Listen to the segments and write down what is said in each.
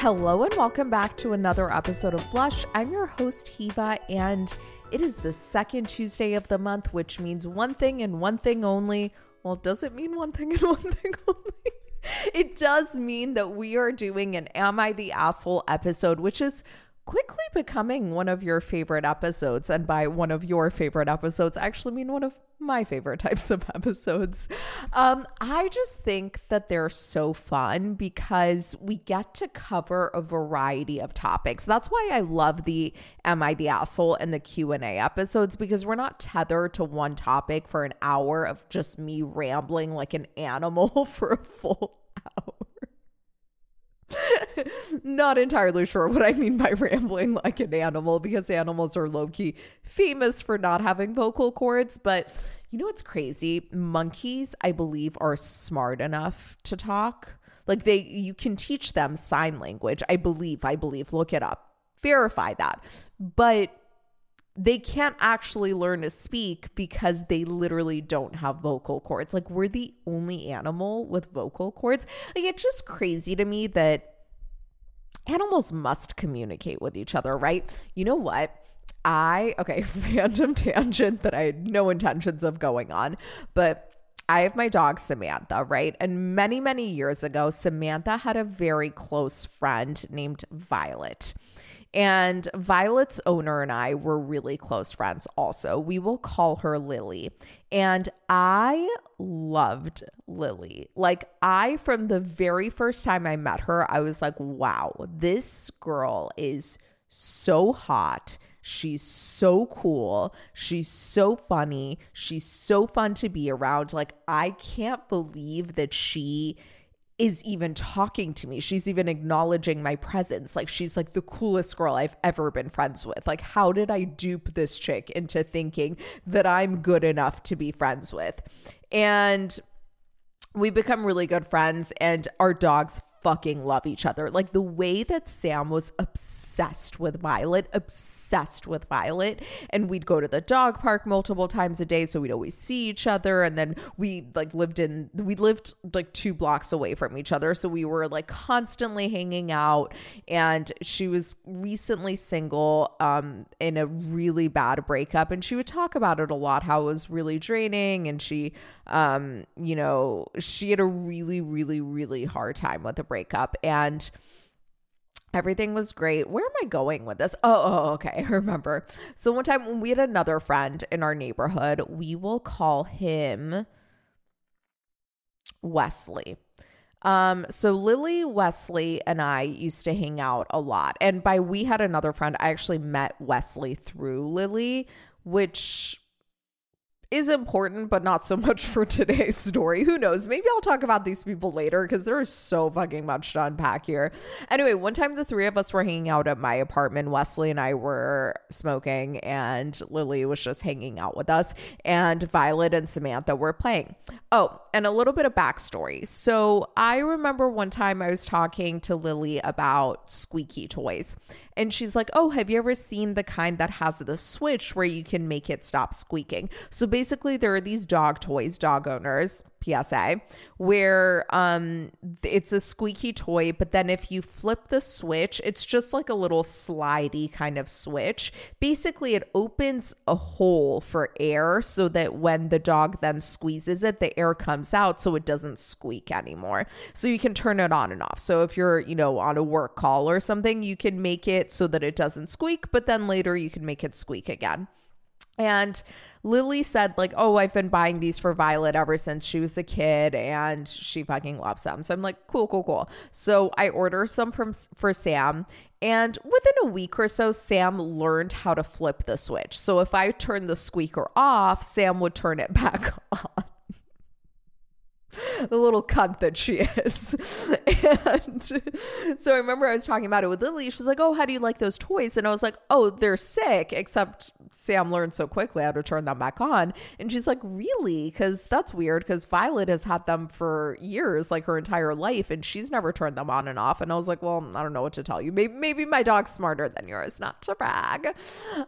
Hello and welcome back to another episode of Blush. I'm your host, Hiwa, and it is the second Tuesday of the month, which means one thing and one thing only. Well, does it mean one thing and one thing only? It does mean that we are doing an Am I the Asshole episode, which is quickly becoming one of your favorite episodes. And by one of your favorite episodes, I actually mean one of my favorite types of episodes. Um, I just think that they're so fun because we get to cover a variety of topics. That's why I love the Am I the Asshole and the Q&A episodes because we're not tethered to one topic for an hour of just me rambling like an animal for a full hour. Not entirely sure what I mean by rambling like an animal because animals are low key famous for not having vocal cords. But you know what's crazy? Monkeys, I believe, are smart enough to talk. Like they, you can teach them sign language. I believe, I believe, look it up, verify that. But they can't actually learn to speak because they literally don't have vocal cords. Like we're the only animal with vocal cords. Like it's just crazy to me that animals must communicate with each other, right? You know what? I okay, random tangent that I had no intentions of going on, but I have my dog Samantha, right? And many, many years ago, Samantha had a very close friend named Violet. And Violet's owner and I were really close friends also. We will call her Lily. And I loved Lily. Like, I, from the very first time I met her, I was like, wow, this girl is so hot. She's so cool. She's so funny. She's so fun to be around. Like, I can't believe that she is even talking to me. She's even acknowledging my presence. Like she's like the coolest girl I've ever been friends with. Like how did I dupe this chick into thinking that I'm good enough to be friends with? And we become really good friends and our dogs fucking love each other. Like the way that Sam was obsessed with Violet, obsessed obsessed with Violet. And we'd go to the dog park multiple times a day so we'd always see each other. And then we like lived in we lived like 2 blocks away from each other. So we were like constantly hanging out. And she was recently single um in a really bad breakup. And she would talk about it a lot how it was really draining. And she um you know she had a really really really hard time with the breakup. And Everything was great. Where am I going with this? Oh, oh, okay. I remember. So one time when we had another friend in our neighborhood, we will call him Wesley. Um, so Lily, Wesley, and I used to hang out a lot. And by we had another friend, I actually met Wesley through Lily, which is important, but not so much for today's story. Who knows? Maybe I'll talk about these people later because there is so fucking much to unpack here. Anyway, one time the three of us were hanging out at my apartment. Wesley and I were smoking, and Lily was just hanging out with us, and Violet and Samantha were playing. Oh, and a little bit of backstory. So I remember one time I was talking to Lily about squeaky toys. And she's like, Oh, have you ever seen the kind that has the switch where you can make it stop squeaking? So basically, there are these dog toys, dog owners, PSA, where um it's a squeaky toy, but then if you flip the switch, it's just like a little slidey kind of switch. Basically, it opens a hole for air so that when the dog then squeezes it, the air comes out so it doesn't squeak anymore. So you can turn it on and off. So if you're, you know, on a work call or something, you can make it so that it doesn't squeak, but then later you can make it squeak again. And Lily said, like, oh, I've been buying these for Violet ever since she was a kid and she fucking loves them. So I'm like, cool, cool, cool. So I order some from for Sam. And within a week or so, Sam learned how to flip the switch. So if I turn the squeaker off, Sam would turn it back on the little cunt that she is. and so I remember I was talking about it with Lily. She's like, Oh, how do you like those toys? And I was like, Oh, they're sick, except Sam learned so quickly how to turn them back on. And she's like, Really? Because that's weird because Violet has had them for years, like her entire life, and she's never turned them on and off. And I was like, Well, I don't know what to tell you. Maybe, maybe my dog's smarter than yours, not to brag.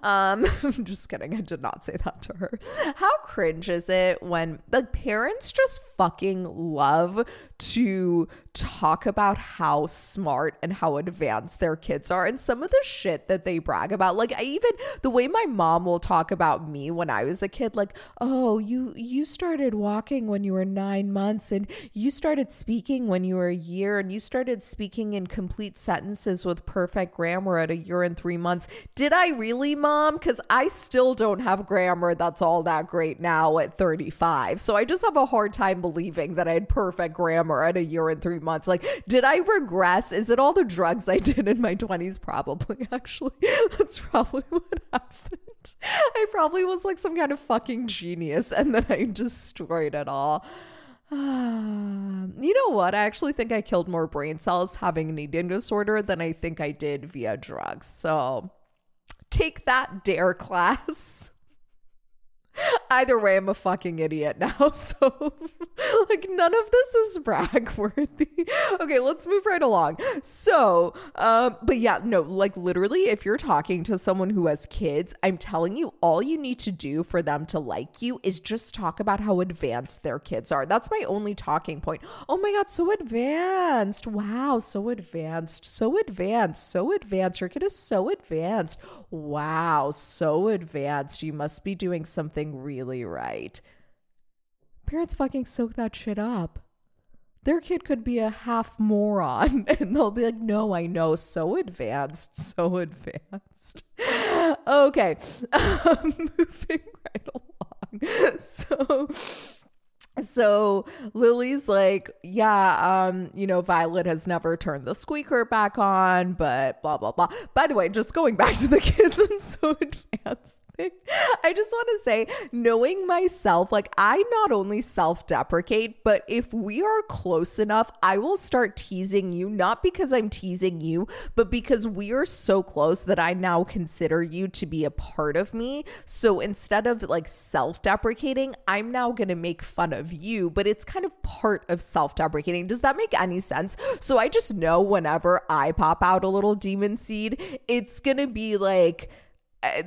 Um, I'm just kidding. I did not say that to her. How cringe is it when the parents just fucking love to talk about how smart and how advanced their kids are and some of the shit that they brag about. Like i even the way my mom will talk about me when i was a kid like oh you you started walking when you were 9 months and you started speaking when you were a year and you started speaking in complete sentences with perfect grammar at a year and 3 months. Did i really mom? Cuz i still don't have grammar that's all that great now at 35 so i just have a hard time believing that i had perfect grammar at a year and 3 months. Like, did I regress? Is it all the drugs I did in my 20s? Probably, actually. That's probably what happened. I probably was like some kind of fucking genius and then I destroyed it all. you know what? I actually think I killed more brain cells having an eating disorder than I think I did via drugs. So take that, DARE class. Either way, I'm a fucking idiot now. So, like, none of this is brag worthy. Okay, let's move right along. So, um, but yeah, no, like, literally, if you're talking to someone who has kids, I'm telling you, all you need to do for them to like you is just talk about how advanced their kids are. That's my only talking point. Oh my God, so advanced. Wow, so advanced. So advanced. So advanced. Your kid is so advanced. Wow, so advanced. You must be doing something really right. Parents fucking soak that shit up. Their kid could be a half moron and they'll be like, no, I know, so advanced, so advanced. okay, um, moving right along. So, so Lily's like, yeah, um, you know, Violet has never turned the squeaker back on, but blah blah blah. By the way, just going back to the kids and so advanced. I just want to say, knowing myself, like I not only self deprecate, but if we are close enough, I will start teasing you, not because I'm teasing you, but because we are so close that I now consider you to be a part of me. So instead of like self deprecating, I'm now going to make fun of you, but it's kind of part of self deprecating. Does that make any sense? So I just know whenever I pop out a little demon seed, it's going to be like,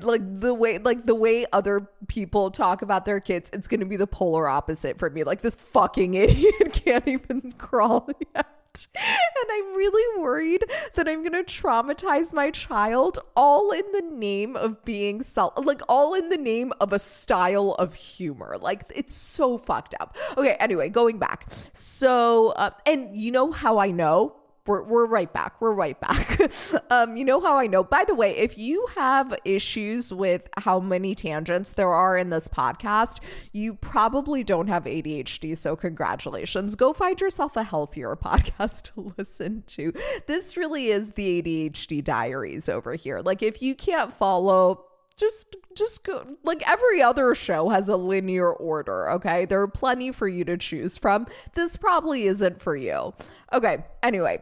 like the way like the way other people talk about their kids it's going to be the polar opposite for me. Like this fucking idiot can't even crawl yet. And i'm really worried that i'm going to traumatize my child all in the name of being self like all in the name of a style of humor. Like it's so fucked up. Okay anyway going back. So uh, and you know how i know we're, we're right back. We're right back. um, you know how I know? By the way, if you have issues with how many tangents there are in this podcast, you probably don't have ADHD. So, congratulations. Go find yourself a healthier podcast to listen to. This really is the ADHD diaries over here. Like, if you can't follow, just just go like every other show has a linear order okay there are plenty for you to choose from this probably isn't for you okay anyway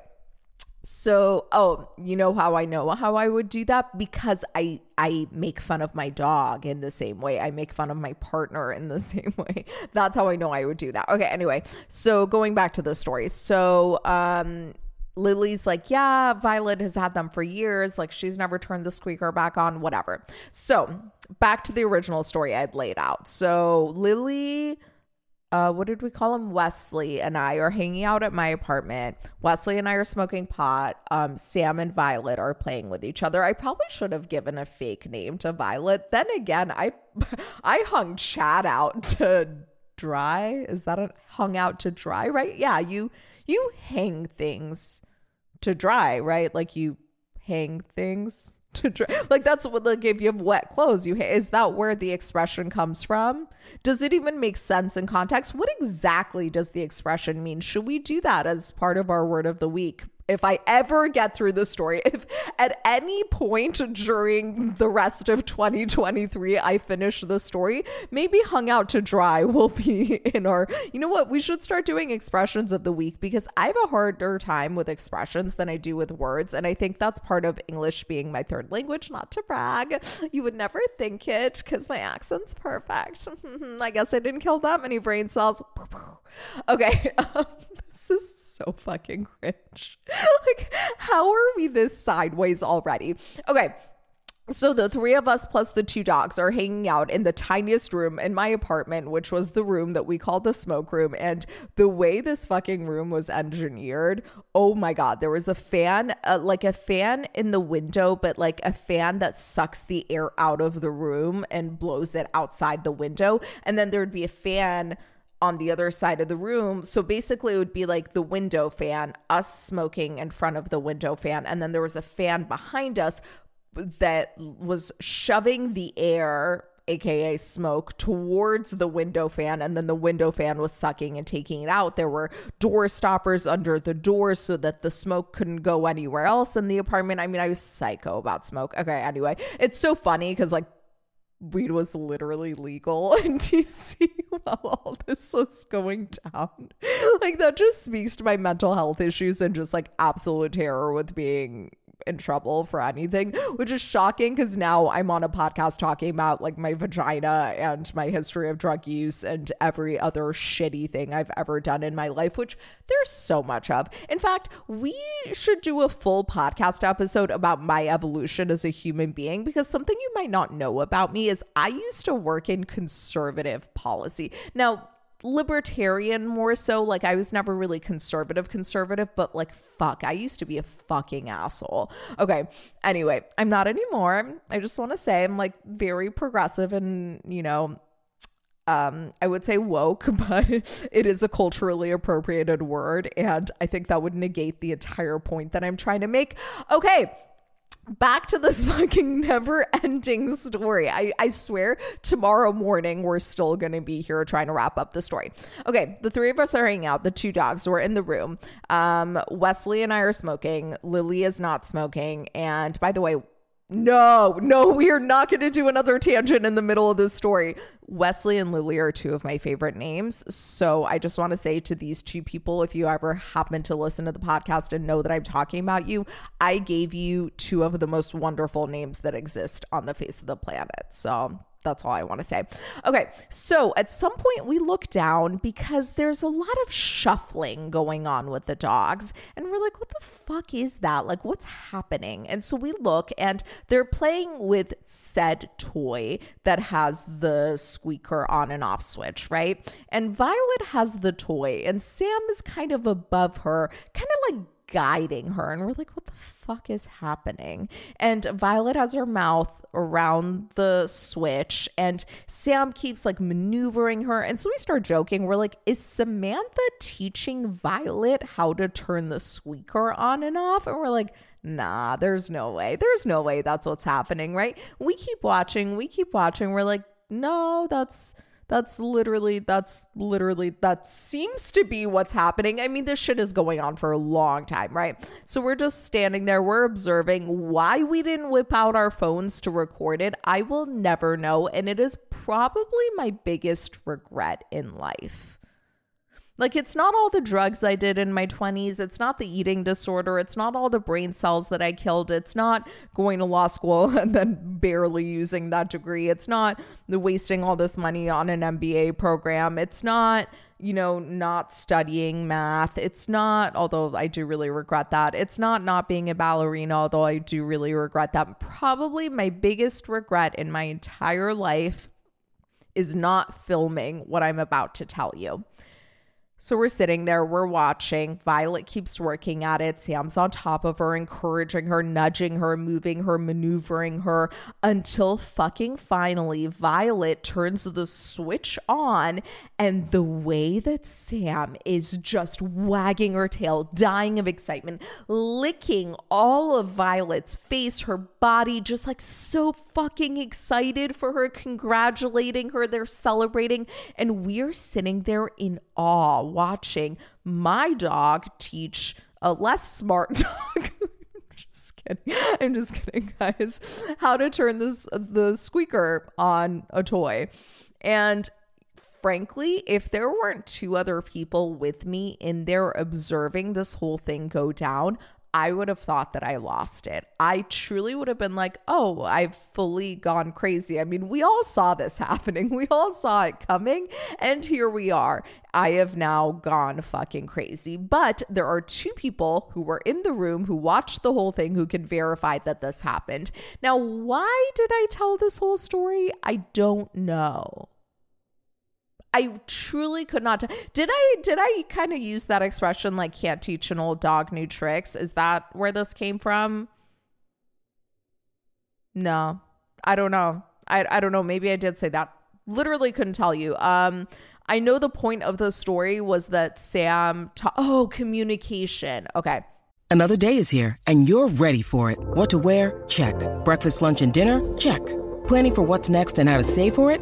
so, oh, you know how I know how I would do that because I I make fun of my dog in the same way. I make fun of my partner in the same way. That's how I know I would do that. Okay, anyway. So, going back to the story. So, um Lily's like, yeah, Violet has had them for years. Like, she's never turned the squeaker back on, whatever. So, back to the original story I'd laid out. So, Lily, uh, what did we call him? Wesley and I are hanging out at my apartment. Wesley and I are smoking pot. Um, Sam and Violet are playing with each other. I probably should have given a fake name to Violet. Then again, I, I hung Chad out to dry. Is that a hung out to dry? Right? Yeah, you you hang things to dry, right? Like you hang things to dry. Like that's what like if you have wet clothes, you is that where the expression comes from? Does it even make sense in context? What exactly does the expression mean? Should we do that as part of our word of the week? If I ever get through the story, if at any point during the rest of 2023 I finish the story, maybe hung out to dry will be in our, you know what, we should start doing expressions of the week because I have a harder time with expressions than I do with words. And I think that's part of English being my third language, not to brag. You would never think it because my accent's perfect. I guess I didn't kill that many brain cells. Okay. Um, this is so fucking cringe. like, how are we this sideways already? Okay. So the three of us plus the two dogs are hanging out in the tiniest room in my apartment, which was the room that we called the smoke room. And the way this fucking room was engineered, oh my god, there was a fan, uh, like a fan in the window, but like a fan that sucks the air out of the room and blows it outside the window. And then there'd be a fan on the other side of the room. So basically, it would be like the window fan, us smoking in front of the window fan. And then there was a fan behind us that was shoving the air, aka smoke, towards the window fan. And then the window fan was sucking and taking it out. There were door stoppers under the doors so that the smoke couldn't go anywhere else in the apartment. I mean, I was psycho about smoke. Okay, anyway, it's so funny because, like, weed was literally legal in DC while all this was going down. Like that just speaks to my mental health issues and just like absolute terror with being in trouble for anything, which is shocking because now I'm on a podcast talking about like my vagina and my history of drug use and every other shitty thing I've ever done in my life, which there's so much of. In fact, we should do a full podcast episode about my evolution as a human being because something you might not know about me is I used to work in conservative policy. Now, libertarian more so. Like I was never really conservative, conservative, but like fuck, I used to be a fucking asshole. Okay. Anyway, I'm not anymore. I just want to say I'm like very progressive and, you know, um, I would say woke, but it is a culturally appropriated word. And I think that would negate the entire point that I'm trying to make. Okay back to this fucking never ending story. I, I swear tomorrow morning we're still gonna be here trying to wrap up the story. Okay, the three of us are hanging out. The two dogs were in the room. Um, Wesley and I are smoking. Lily is not smoking. And by the way, no, no, we are not going to do another tangent in the middle of this story. Wesley and Lily are two of my favorite names. So I just want to say to these two people if you ever happen to listen to the podcast and know that I'm talking about you, I gave you two of the most wonderful names that exist on the face of the planet. So that's all I want to say. Okay, so at some point we look down because there's a lot of shuffling going on with the dogs, and we're like, what the fuck is that? Like, what's happening? And so we look, and they're playing with said toy that has the squeaker on and off switch, right? And Violet has the toy, and Sam is kind of above her, kind of like guiding her. And we're like, what the fuck is happening? And Violet has her mouth around the switch, and Sam keeps like maneuvering her. And so we start joking. We're like, is Samantha teaching Violet how to turn the squeaker on and off? And we're like, nah, there's no way. There's no way that's what's happening, right? We keep watching, we keep watching. We're like, no, that's that's literally, that's literally, that seems to be what's happening. I mean, this shit is going on for a long time, right? So we're just standing there, we're observing why we didn't whip out our phones to record it. I will never know. And it is probably my biggest regret in life. Like, it's not all the drugs I did in my 20s. It's not the eating disorder. It's not all the brain cells that I killed. It's not going to law school and then barely using that degree. It's not the wasting all this money on an MBA program. It's not you know, not studying math. It's not, although I do really regret that. It's not not being a ballerina, although I do really regret that. Probably my biggest regret in my entire life is not filming what I'm about to tell you. So we're sitting there, we're watching. Violet keeps working at it. Sam's on top of her, encouraging her, nudging her, moving her, maneuvering her until fucking finally Violet turns the switch on. And the way that Sam is just wagging her tail, dying of excitement, licking all of Violet's face, her body, just like so fucking excited for her, congratulating her. They're celebrating. And we're sitting there in awe watching my dog teach a less smart dog. just kidding. I'm just kidding, guys. How to turn this the squeaker on a toy. And frankly, if there weren't two other people with me in there observing this whole thing go down, I would have thought that I lost it. I truly would have been like, oh, I've fully gone crazy. I mean, we all saw this happening, we all saw it coming, and here we are. I have now gone fucking crazy. But there are two people who were in the room who watched the whole thing who can verify that this happened. Now, why did I tell this whole story? I don't know. I truly could not. T- did I did I kind of use that expression like can't teach an old dog new tricks? Is that where this came from? No. I don't know. I I don't know. Maybe I did say that. Literally couldn't tell you. Um I know the point of the story was that Sam ta- oh, communication. Okay. Another day is here and you're ready for it. What to wear? Check. Breakfast, lunch and dinner? Check. Planning for what's next and how to save for it?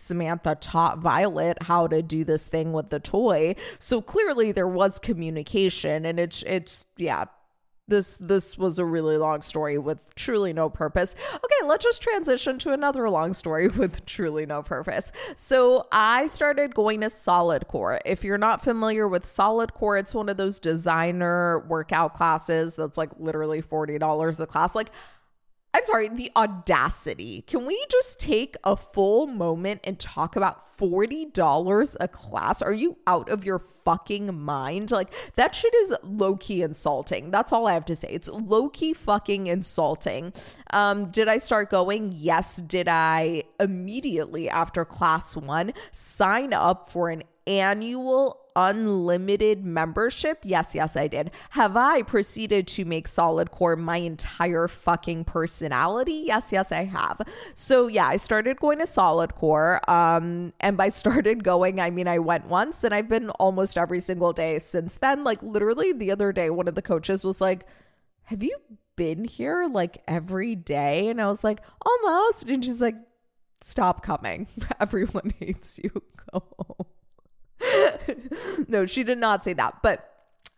Samantha taught Violet how to do this thing with the toy. So clearly there was communication and it's it's yeah, this this was a really long story with truly no purpose. Okay, let's just transition to another long story with truly no purpose. So I started going to Solid Core. If you're not familiar with Solid Core, it's one of those designer workout classes that's like literally $40 a class. Like I'm sorry, the audacity. Can we just take a full moment and talk about $40 a class? Are you out of your fucking mind? Like, that shit is low key insulting. That's all I have to say. It's low key fucking insulting. Um, did I start going? Yes. Did I immediately after class one sign up for an annual unlimited membership? Yes, yes, I did. Have I proceeded to make Solid Core my entire fucking personality? Yes, yes, I have. So yeah, I started going to Solid Core. Um, and by started going, I mean I went once and I've been almost every single day since then. Like literally the other day, one of the coaches was like, Have you been here like every day? And I was like, Almost. And she's like, Stop coming. Everyone hates you. Go home. no, she did not say that. But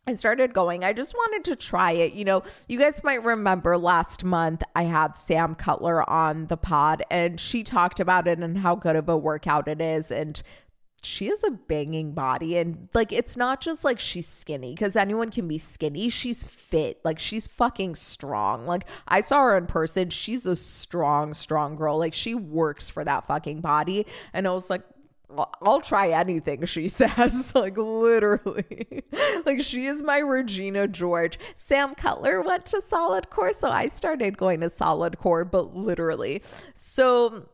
I started going. I just wanted to try it. You know, you guys might remember last month I had Sam Cutler on the pod and she talked about it and how good of a workout it is. And she has a banging body and like it's not just like she's skinny because anyone can be skinny she's fit like she's fucking strong like i saw her in person she's a strong strong girl like she works for that fucking body and i was like I'll try anything, she says. like, literally. like, she is my Regina George. Sam Cutler went to Solid Core, so I started going to Solid Core, but literally. So,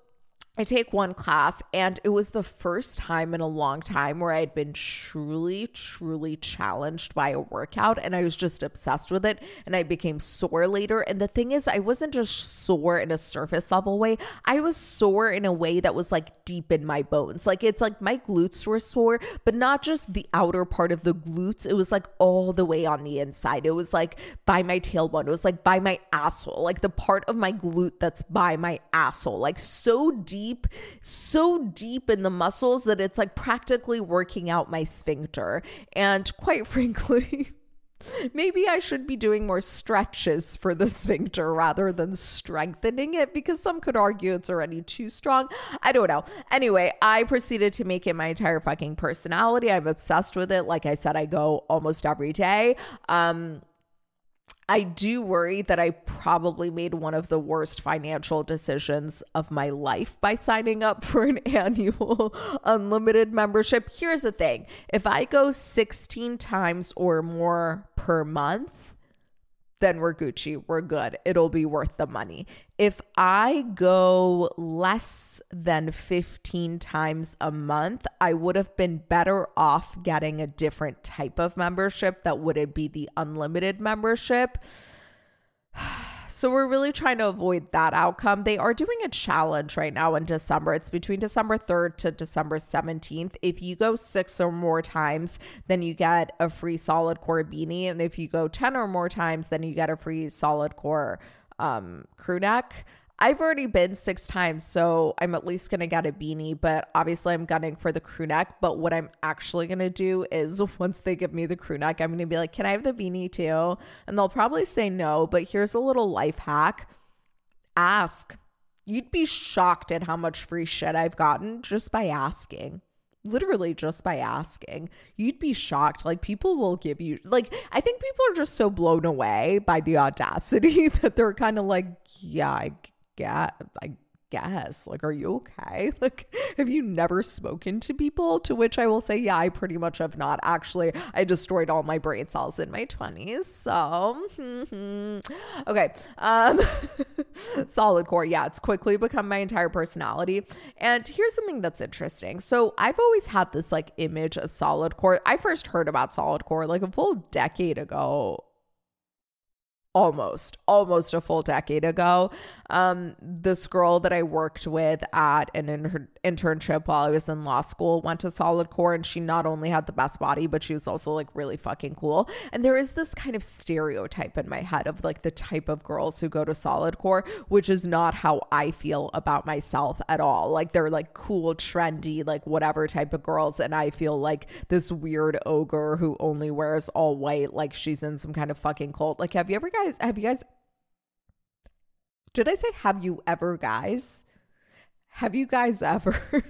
I take one class, and it was the first time in a long time where I'd been truly, truly challenged by a workout, and I was just obsessed with it. And I became sore later. And the thing is, I wasn't just sore in a surface level way, I was sore in a way that was like deep in my bones. Like it's like my glutes were sore, but not just the outer part of the glutes, it was like all the way on the inside. It was like by my tailbone, it was like by my asshole, like the part of my glute that's by my asshole, like so deep deep, so deep in the muscles that it's like practically working out my sphincter. And quite frankly, Maybe I should be doing more stretches for the sphincter rather than strengthening it because some could argue it's already too strong. I don't know. Anyway, I proceeded to make it my entire fucking personality. I'm obsessed with it. Like I said, I go almost every day. Um, I do worry that I probably made one of the worst financial decisions of my life by signing up for an annual unlimited membership. Here's the thing if I go 16 times or more per month, then we're Gucci. We're good. It'll be worth the money. If I go less than 15 times a month, I would have been better off getting a different type of membership that wouldn't be the unlimited membership. So we're really trying to avoid that outcome. They are doing a challenge right now in December. It's between December 3rd to December 17th. If you go six or more times, then you get a free solid core beanie. And if you go 10 or more times, then you get a free solid core um, crew neck. I've already been six times, so I'm at least gonna get a beanie, but obviously I'm gunning for the crew neck. But what I'm actually gonna do is once they give me the crew neck, I'm gonna be like, Can I have the beanie too? And they'll probably say no, but here's a little life hack ask. You'd be shocked at how much free shit I've gotten just by asking literally just by asking. You'd be shocked. Like people will give you like I think people are just so blown away by the audacity that they're kind of like, yeah, I get I guess like are you okay? Like have you never spoken to people? To which i will say yeah i pretty much have not. Actually i destroyed all my brain cells in my 20s so okay um solid core yeah it's quickly become my entire personality. And here's something that's interesting. So i've always had this like image of solid core. I first heard about solid core like a full decade ago almost almost a full decade ago. Um this girl that i worked with at an inter- internship while i was in law school went to solid core and she not only had the best body but she was also like really fucking cool. And there is this kind of stereotype in my head of like the type of girls who go to solid core which is not how i feel about myself at all. Like they're like cool trendy like whatever type of girls and i feel like this weird ogre who only wears all white like she's in some kind of fucking cult. Like have you ever guys have you guys did I say have you ever guys? Have you guys ever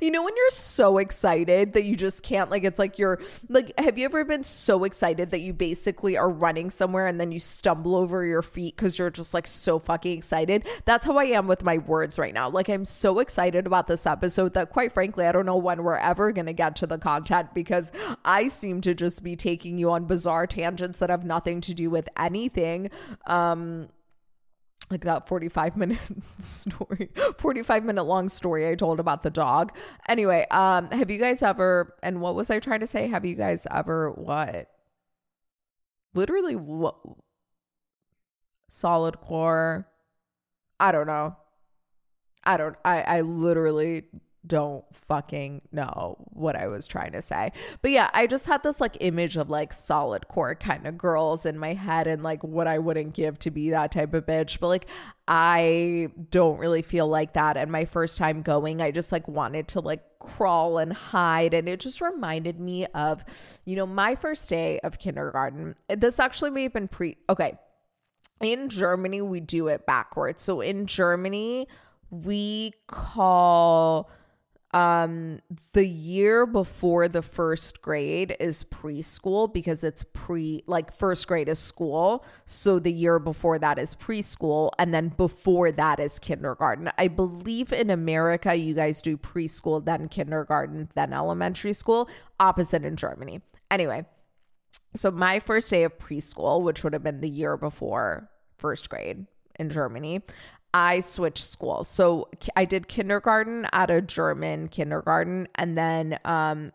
you know when you're so excited that you just can't like it's like you're like have you ever been so excited that you basically are running somewhere and then you stumble over your feet cuz you're just like so fucking excited? That's how I am with my words right now. Like I'm so excited about this episode that quite frankly I don't know when we're ever going to get to the content because I seem to just be taking you on bizarre tangents that have nothing to do with anything. Um like that 45 minute story 45 minute long story i told about the dog. Anyway um have you guys ever and what was i trying to say? Have you guys ever what? Literally what? Solid core? I don't know. I don't i i literally don't fucking know what I was trying to say. But yeah, I just had this like image of like solid core kind of girls in my head and like what I wouldn't give to be that type of bitch. But like I don't really feel like that. And my first time going, I just like wanted to like crawl and hide. And it just reminded me of, you know, my first day of kindergarten. This actually may have been pre, okay. In Germany, we do it backwards. So in Germany, we call um the year before the first grade is preschool because it's pre like first grade is school so the year before that is preschool and then before that is kindergarten i believe in america you guys do preschool then kindergarten then elementary school opposite in germany anyway so my first day of preschool which would have been the year before first grade in Germany. I switched schools. So I did kindergarten at a German kindergarten and then um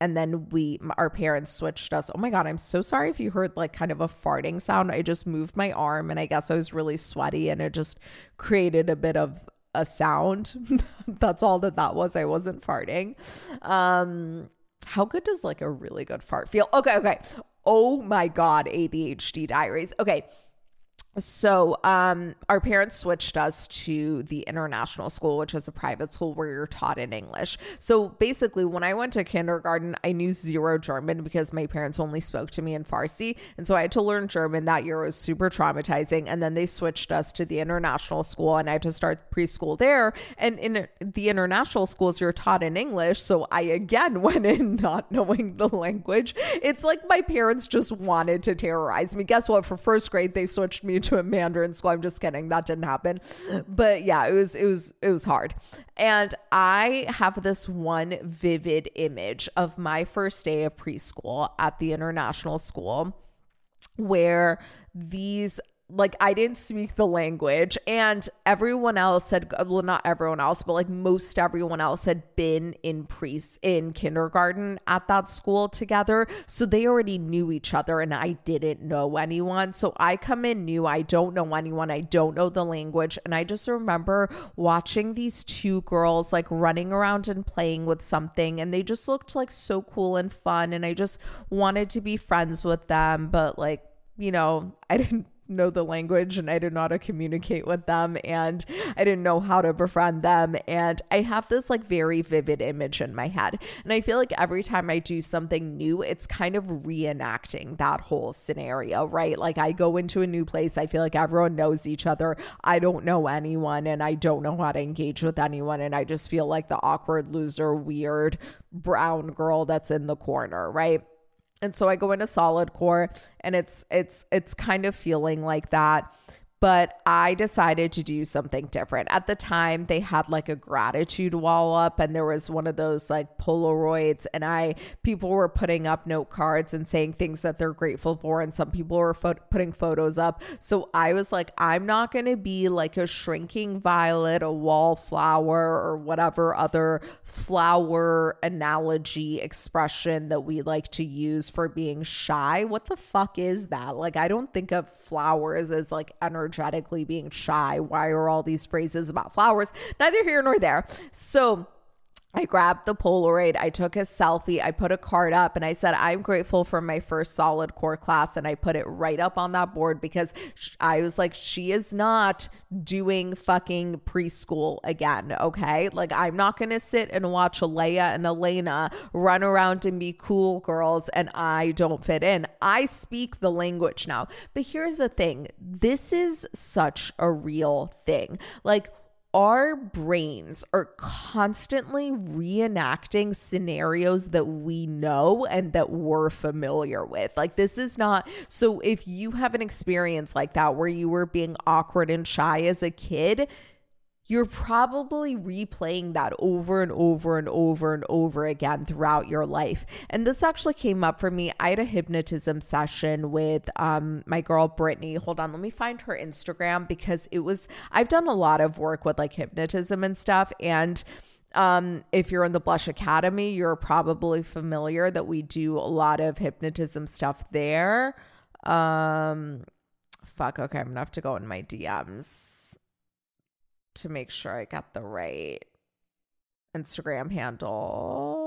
and then we our parents switched us. Oh my god, I'm so sorry if you heard like kind of a farting sound. I just moved my arm and I guess I was really sweaty and it just created a bit of a sound. That's all that that was. I wasn't farting. Um how good does like a really good fart feel? Okay, okay. Oh my god, ADHD diaries. Okay. So, um, our parents switched us to the international school, which is a private school where you're taught in English. So, basically, when I went to kindergarten, I knew zero German because my parents only spoke to me in Farsi. And so I had to learn German. That year it was super traumatizing. And then they switched us to the international school, and I had to start preschool there. And in the international schools, you're taught in English. So, I again went in not knowing the language. It's like my parents just wanted to terrorize me. Guess what? For first grade, they switched me to a Mandarin school. I'm just kidding. That didn't happen. But yeah, it was it was it was hard. And I have this one vivid image of my first day of preschool at the international school where these like I didn't speak the language and everyone else had well not everyone else but like most everyone else had been in pre in kindergarten at that school together so they already knew each other and I didn't know anyone. So I come in new I don't know anyone I don't know the language and I just remember watching these two girls like running around and playing with something and they just looked like so cool and fun and I just wanted to be friends with them but like you know I didn't know the language and I didn't know how to communicate with them and I didn't know how to befriend them. And I have this like very vivid image in my head. And I feel like every time I do something new, it's kind of reenacting that whole scenario, right? Like I go into a new place, I feel like everyone knows each other. I don't know anyone and I don't know how to engage with anyone. And I just feel like the awkward loser, weird brown girl that's in the corner, right? And so I go into solid core and it's it's it's kind of feeling like that but I decided to do something different. At the time, they had like a gratitude wall up, and there was one of those like Polaroids, and I people were putting up note cards and saying things that they're grateful for, and some people were fo- putting photos up. So I was like, I'm not going to be like a shrinking violet, a wallflower, or whatever other flower analogy expression that we like to use for being shy. What the fuck is that? Like, I don't think of flowers as like energy energetically being shy. Why are all these phrases about flowers? Neither here nor there. So, I grabbed the Polaroid, I took a selfie, I put a card up, and I said, I'm grateful for my first solid core class. And I put it right up on that board because I was like, she is not doing fucking preschool again. Okay. Like, I'm not going to sit and watch Leia and Elena run around and be cool girls, and I don't fit in. I speak the language now. But here's the thing this is such a real thing. Like, our brains are constantly reenacting scenarios that we know and that we're familiar with. Like, this is not so. If you have an experience like that where you were being awkward and shy as a kid, you're probably replaying that over and over and over and over again throughout your life. And this actually came up for me. I had a hypnotism session with um, my girl Brittany. Hold on, let me find her Instagram because it was, I've done a lot of work with like hypnotism and stuff. And um, if you're in the Blush Academy, you're probably familiar that we do a lot of hypnotism stuff there. Um, fuck, okay, I'm gonna have to go in my DMs to make sure I got the right Instagram handle.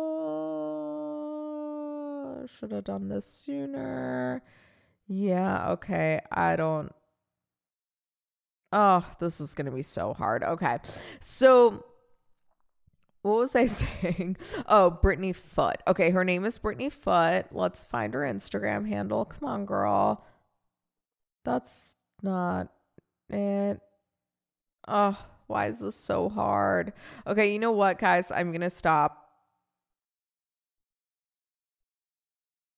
Should have done this sooner. Yeah, okay. I don't. Oh, this is going to be so hard. Okay. So, what was I saying? Oh, Brittany Foot. Okay, her name is Brittany Foot. Let's find her Instagram handle. Come on, girl. That's not it. Oh, why is this so hard? Okay, you know what, guys? I'm going to stop.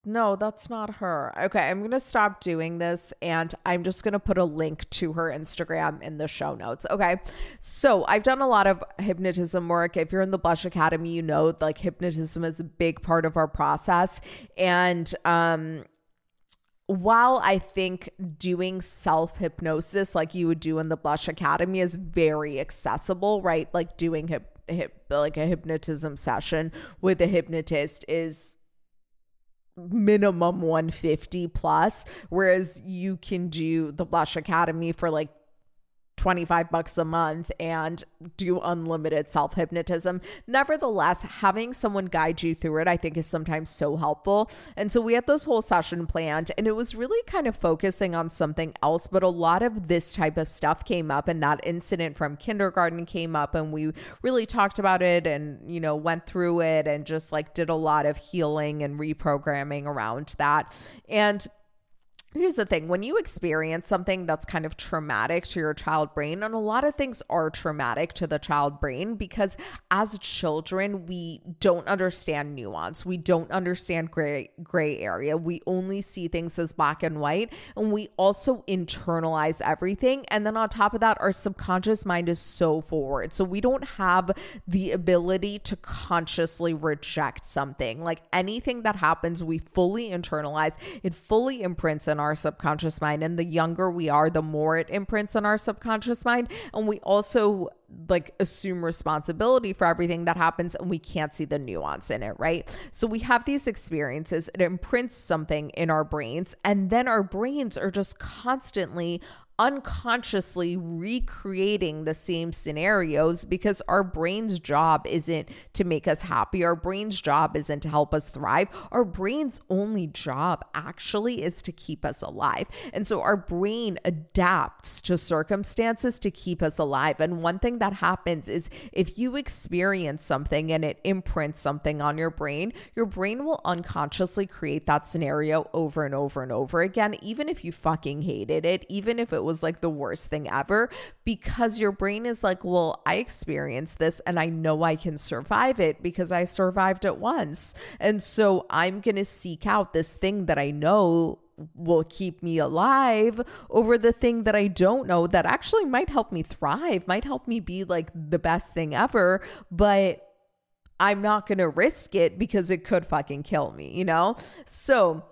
No, that's not her. Okay, I'm going to stop doing this and I'm just going to put a link to her Instagram in the show notes. Okay. So I've done a lot of hypnotism work. If you're in the Blush Academy, you know, like hypnotism is a big part of our process. And, um, while I think doing self hypnosis like you would do in the Blush Academy is very accessible, right? Like doing hip, hip like a hypnotism session with a hypnotist is minimum 150 plus whereas you can do the blush academy for like 25 bucks a month and do unlimited self hypnotism. Nevertheless, having someone guide you through it, I think, is sometimes so helpful. And so we had this whole session planned, and it was really kind of focusing on something else. But a lot of this type of stuff came up, and that incident from kindergarten came up, and we really talked about it and, you know, went through it and just like did a lot of healing and reprogramming around that. And Here's the thing when you experience something that's kind of traumatic to your child brain, and a lot of things are traumatic to the child brain because as children, we don't understand nuance. We don't understand gray, gray area. We only see things as black and white, and we also internalize everything. And then on top of that, our subconscious mind is so forward. So we don't have the ability to consciously reject something. Like anything that happens, we fully internalize, it fully imprints in our subconscious mind. And the younger we are, the more it imprints on our subconscious mind. And we also like assume responsibility for everything that happens and we can't see the nuance in it, right? So we have these experiences, it imprints something in our brains, and then our brains are just constantly unconsciously recreating the same scenarios because our brain's job isn't to make us happy. Our brain's job isn't to help us thrive. Our brain's only job actually is to keep us alive. And so our brain adapts to circumstances to keep us alive. And one thing that happens is if you experience something and it imprints something on your brain, your brain will unconsciously create that scenario over and over and over again, even if you fucking hated it, even if it was was like the worst thing ever because your brain is like, well, I experienced this and I know I can survive it because I survived it once. And so I'm going to seek out this thing that I know will keep me alive over the thing that I don't know that actually might help me thrive, might help me be like the best thing ever, but I'm not going to risk it because it could fucking kill me, you know? So,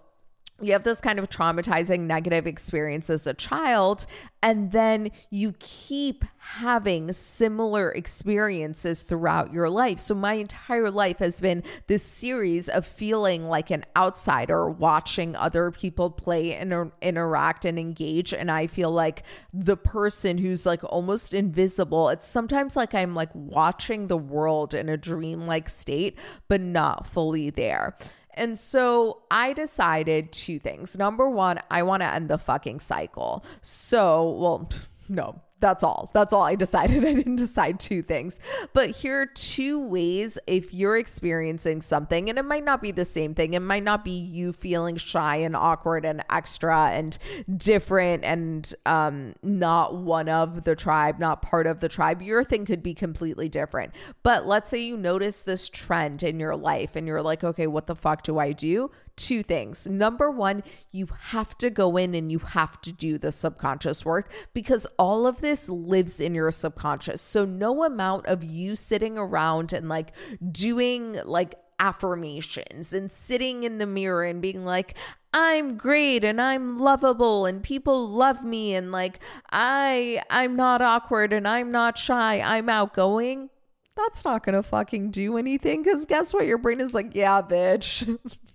you have this kind of traumatizing negative experience as a child, and then you keep having similar experiences throughout your life. So, my entire life has been this series of feeling like an outsider, watching other people play and er, interact and engage. And I feel like the person who's like almost invisible. It's sometimes like I'm like watching the world in a dreamlike state, but not fully there. And so I decided two things. Number one, I want to end the fucking cycle. So, well, no, that's all. That's all I decided. I didn't decide two things. But here are two ways if you're experiencing something, and it might not be the same thing. It might not be you feeling shy and awkward and extra and different and um, not one of the tribe, not part of the tribe. Your thing could be completely different. But let's say you notice this trend in your life and you're like, okay, what the fuck do I do? Two things. Number one, you have to go in and you have to do the subconscious work because all of this lives in your subconscious. So, no amount of you sitting around and like doing like affirmations and sitting in the mirror and being like, I'm great and I'm lovable and people love me and like I I'm not awkward and I'm not shy. I'm outgoing. That's not going to fucking do anything cuz guess what your brain is like, yeah, bitch.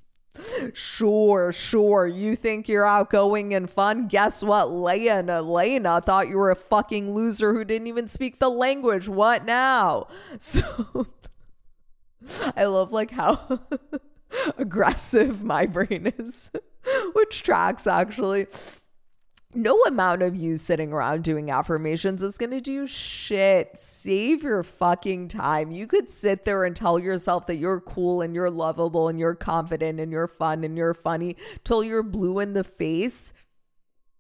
Sure, sure. You think you're outgoing and fun? Guess what? Leia and Yelena thought you were a fucking loser who didn't even speak the language. What now? So I love like how aggressive my brain is, which tracks actually no amount of you sitting around doing affirmations is going to do shit. Save your fucking time. You could sit there and tell yourself that you're cool and you're lovable and you're confident and you're fun and you're funny till you're blue in the face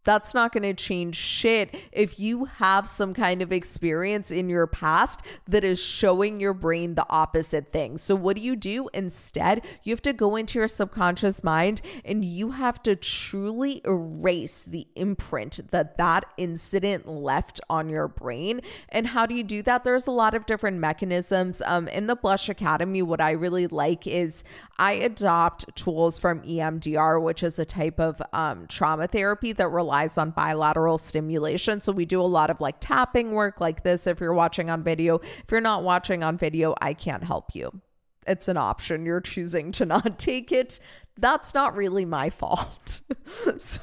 that's not going to change shit if you have some kind of experience in your past that is showing your brain the opposite thing. So, what do you do instead? You have to go into your subconscious mind and you have to truly erase the imprint that that incident left on your brain. And how do you do that? There's a lot of different mechanisms. Um, in the Blush Academy, what I really like is I adopt tools from EMDR, which is a type of um, trauma therapy that relies relies on bilateral stimulation. So we do a lot of like tapping work like this if you're watching on video. If you're not watching on video, I can't help you. It's an option. You're choosing to not take it. That's not really my fault. so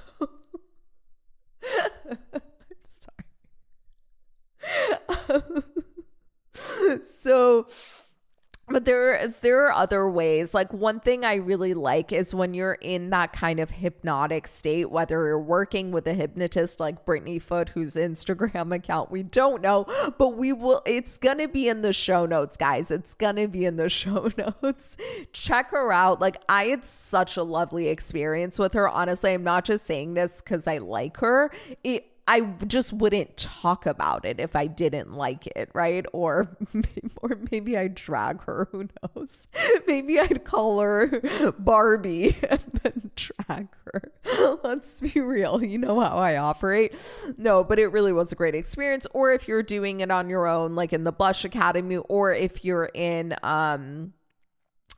sorry. so but there there are other ways. Like one thing i really like is when you're in that kind of hypnotic state whether you're working with a hypnotist like brittany foot whose instagram account we don't know but we will it's gonna be in the show notes guys. It's gonna be in the show notes. Check her out. Like i had such a lovely experience with her. Honestly i'm not just saying this because i like her. It I just wouldn't talk about it if I didn't like it, right? Or or maybe I'd drag her, who knows? Maybe I'd call her Barbie and then drag her. Let's be real. You know how I operate. No, but it really was a great experience. Or if you're doing it on your own, like in the Blush Academy, or if you're in um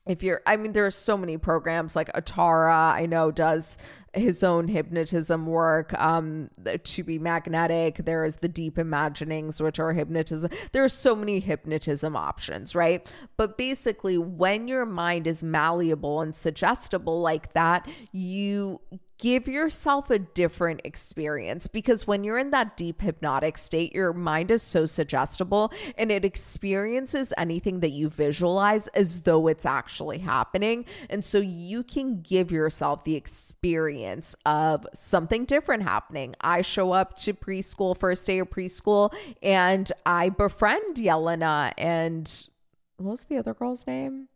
if you're i mean there are so many programs like atara i know does his own hypnotism work um to be magnetic. There is the deep imaginings which are hypnotism. There are so many hypnotism options right? But basically when your mind is malleable and suggestible like that you give yourself a different experience because when you're in that deep hypnotic state, your mind is so suggestible and it experiences anything that you visualize as though it's actually happening. And so you can give yourself the experience of something different happening. I show up to preschool, first day of preschool, and I befriend Yelena and what was the other girl's name?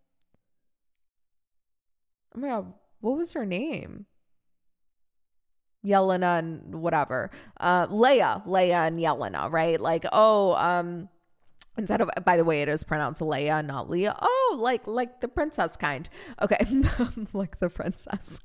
Oh my god, what was her name? Yelena and whatever. Uh Leia, Leia and Yelena, right? Like, oh, um instead of by the way it is pronounced Leia, not Leah. Oh, like like the princess kind. Okay. like the princess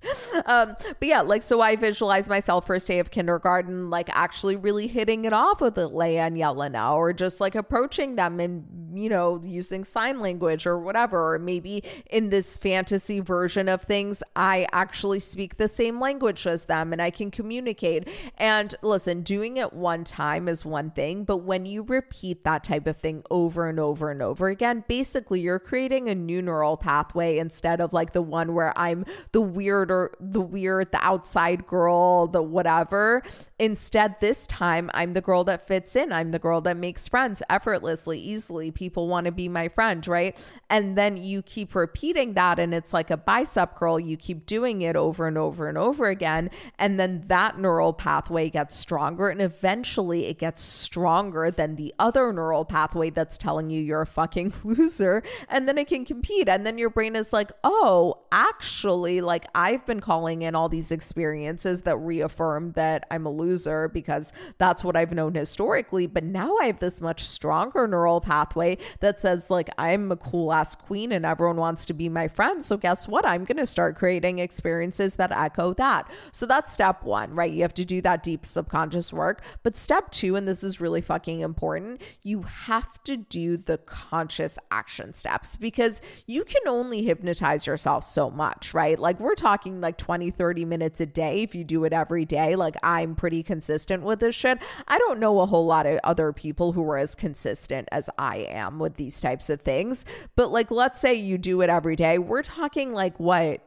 um, but yeah, like so I visualize myself first day of kindergarten, like actually really hitting it off with Leia and Yelena, or just like approaching them and you know using sign language or whatever. Or maybe in this fantasy version of things, I actually speak the same language as them and I can communicate. And listen, doing it one time is one thing, but when you repeat that type of thing over and over and over again, basically you're creating a new neural pathway instead of like the one where I'm the weird or the weird, the outside girl, the whatever. Instead, this time I'm the girl that fits in. I'm the girl that makes friends effortlessly, easily. People want to be my friend, right? And then you keep repeating that, and it's like a bicep curl. You keep doing it over and over and over again. And then that neural pathway gets stronger, and eventually it gets stronger than the other neural pathway that's telling you you're a fucking loser. And then it can compete. And then your brain is like, oh, actually, like I've been calling in all these experiences that reaffirm that I'm a loser because that's what I've known historically. But now I have this much stronger neural pathway that says, like, I'm a cool ass queen and everyone wants to be my friend. So guess what? I'm going to start creating experiences that echo that. So that's step one, right? You have to do that deep subconscious work. But step two, and this is really fucking important, you have to do the conscious action steps because you can only hypnotize yourself so much, right? Like, we're talking like 20, 30 minutes a day if you do it every day. Like I'm pretty consistent with this shit. I don't know a whole lot of other people who are as consistent as I am with these types of things. But like, let's say you do it every day. We're talking like what?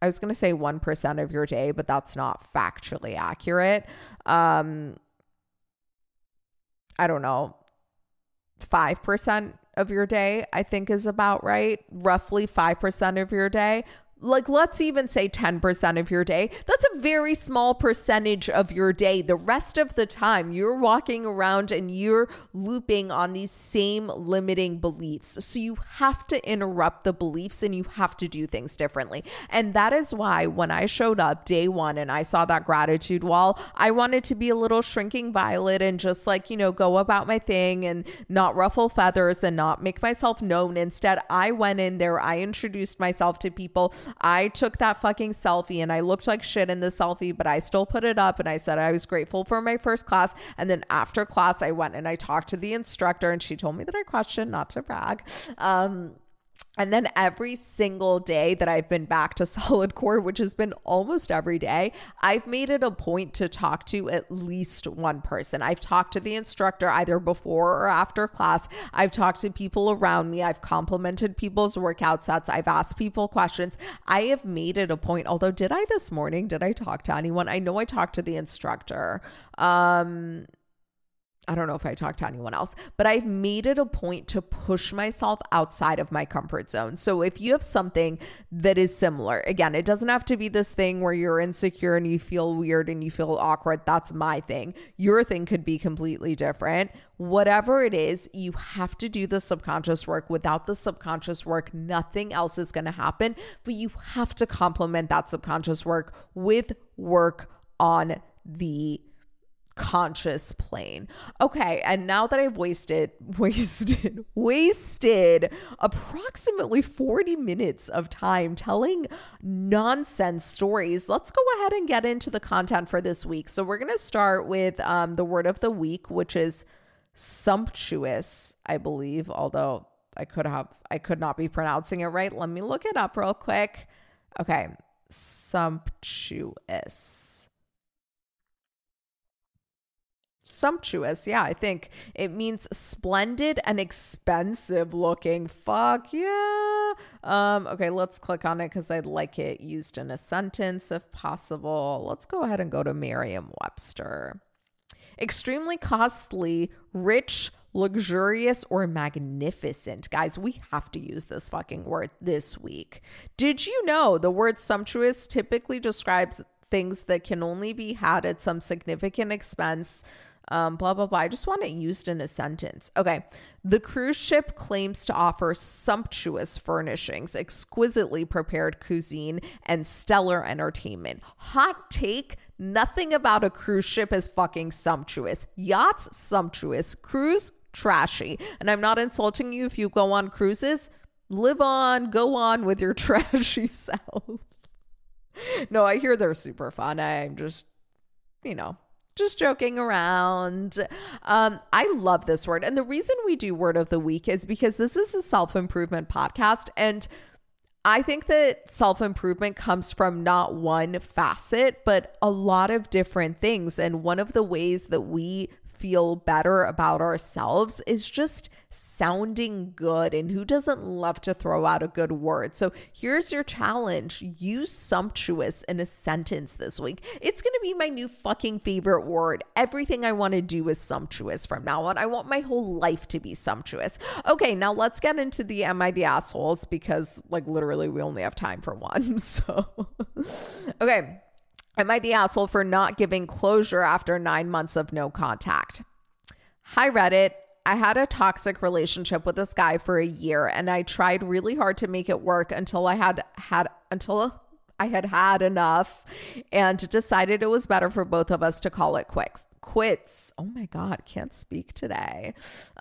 I was going to say 1% of your day, but that's not factually accurate. Um, I don't know. 5% of your day, I think is about right. Roughly 5% of your day like let's even say 10% of your day. That's a very small percentage of your day. The rest of the time you're walking around and you're looping on these same limiting beliefs. So you have to interrupt the beliefs and you have to do things differently. And that is why when i showed up day one and i saw that gratitude wall i wanted to be a little shrinking violet and just like you know go about my thing and not ruffle feathers and not make myself known. Instead i went in there i introduced myself to people I took that fucking selfie and I looked like shit in the selfie, but I still put it up and I said I was grateful for my first class. And then after class, I went and I talked to the instructor and she told me that I crushed it, not to brag. Um, and then every single day that I've been back to solid core, which has been almost every day, I've made it a point to talk to at least one person. I've talked to the instructor either before or after class. I've talked to people around me. I've complimented people's workout sets. I've asked people questions. I have made it a point. Although, did I this morning? Did I talk to anyone? I know I talked to the instructor. Um, I don't know if I talked to anyone else, but I've made it a point to push myself outside of my comfort zone. So if you have something that is similar, again, it doesn't have to be this thing where you're insecure and you feel weird and you feel awkward. That's my thing. Your thing could be completely different. Whatever it is, you have to do the subconscious work. Without the subconscious work, nothing else is going to happen, but you have to complement that subconscious work with work on the conscious plane. Okay, and now that I've wasted wasted wasted approximately 40 minutes of time telling nonsense stories, let's go ahead and get into the content for this week. So we're going to start with um, the word of the week, which is sumptuous, I believe, although I could have I could not be pronouncing it right. Let me look it up real quick. Okay, sumptuous. Sumptuous. Yeah, I think it means splendid and expensive looking. Fuck yeah. Um, okay, let's click on it because I'd like it used in a sentence if possible. Let's go ahead and go to Merriam Webster. Extremely costly, rich, luxurious, or magnificent. Guys, we have to use this fucking word this week. Did you know the word sumptuous typically describes things that can only be had at some significant expense? Um, blah, blah, blah. I just want it used in a sentence. Okay. The cruise ship claims to offer sumptuous furnishings, exquisitely prepared cuisine, and stellar entertainment. Hot take nothing about a cruise ship is fucking sumptuous. Yachts, sumptuous. Cruise, trashy. And I'm not insulting you if you go on cruises. Live on, go on with your trashy self. no, I hear they're super fun. I'm just, you know, just joking around. Um, I love this word. And the reason we do word of the week is because this is a self improvement podcast. And I think that self improvement comes from not one facet, but a lot of different things. And one of the ways that we feel better about ourselves is just sounding good. And who doesn't love to throw out a good word? So here's your challenge use sumptuous in a sentence this week. It's going to be my new fucking favorite word. Everything I want to do is sumptuous from now on. I want my whole life to be sumptuous. Okay, now let's get into the Am I the Assholes because, like, literally, we only have time for one. So, okay. Am I the asshole for not giving closure after nine months of no contact? Hi, Reddit. I had a toxic relationship with this guy for a year and I tried really hard to make it work until I had had until I had had enough and decided it was better for both of us to call it quits. Quits. Oh my God, can't speak today.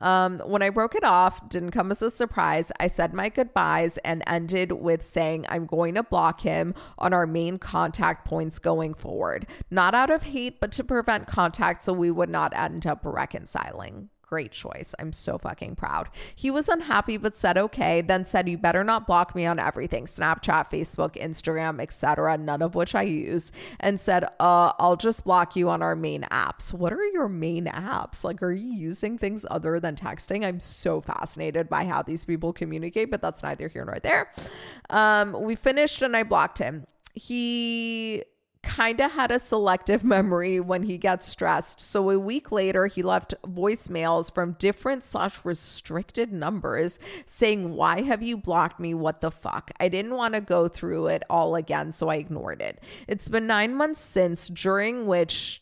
Um, when I broke it off, didn't come as a surprise. I said my goodbyes and ended with saying I'm going to block him on our main contact points going forward. Not out of hate, but to prevent contact so we would not end up reconciling. Great choice. I'm so fucking proud. He was unhappy but said okay, then said you better not block me on everything, Snapchat, Facebook, Instagram, etc., none of which I use, and said, "Uh, I'll just block you on our main apps." What are your main apps? Like are you using things other than texting? I'm so fascinated by how these people communicate, but that's neither here nor there. Um, we finished and I blocked him. He kind of had a selective memory when he gets stressed. So a week later, he left voicemails from different slash restricted numbers saying, Why have you blocked me? What the fuck? I didn't want to go through it all again, so I ignored it. It's been nine months since, during which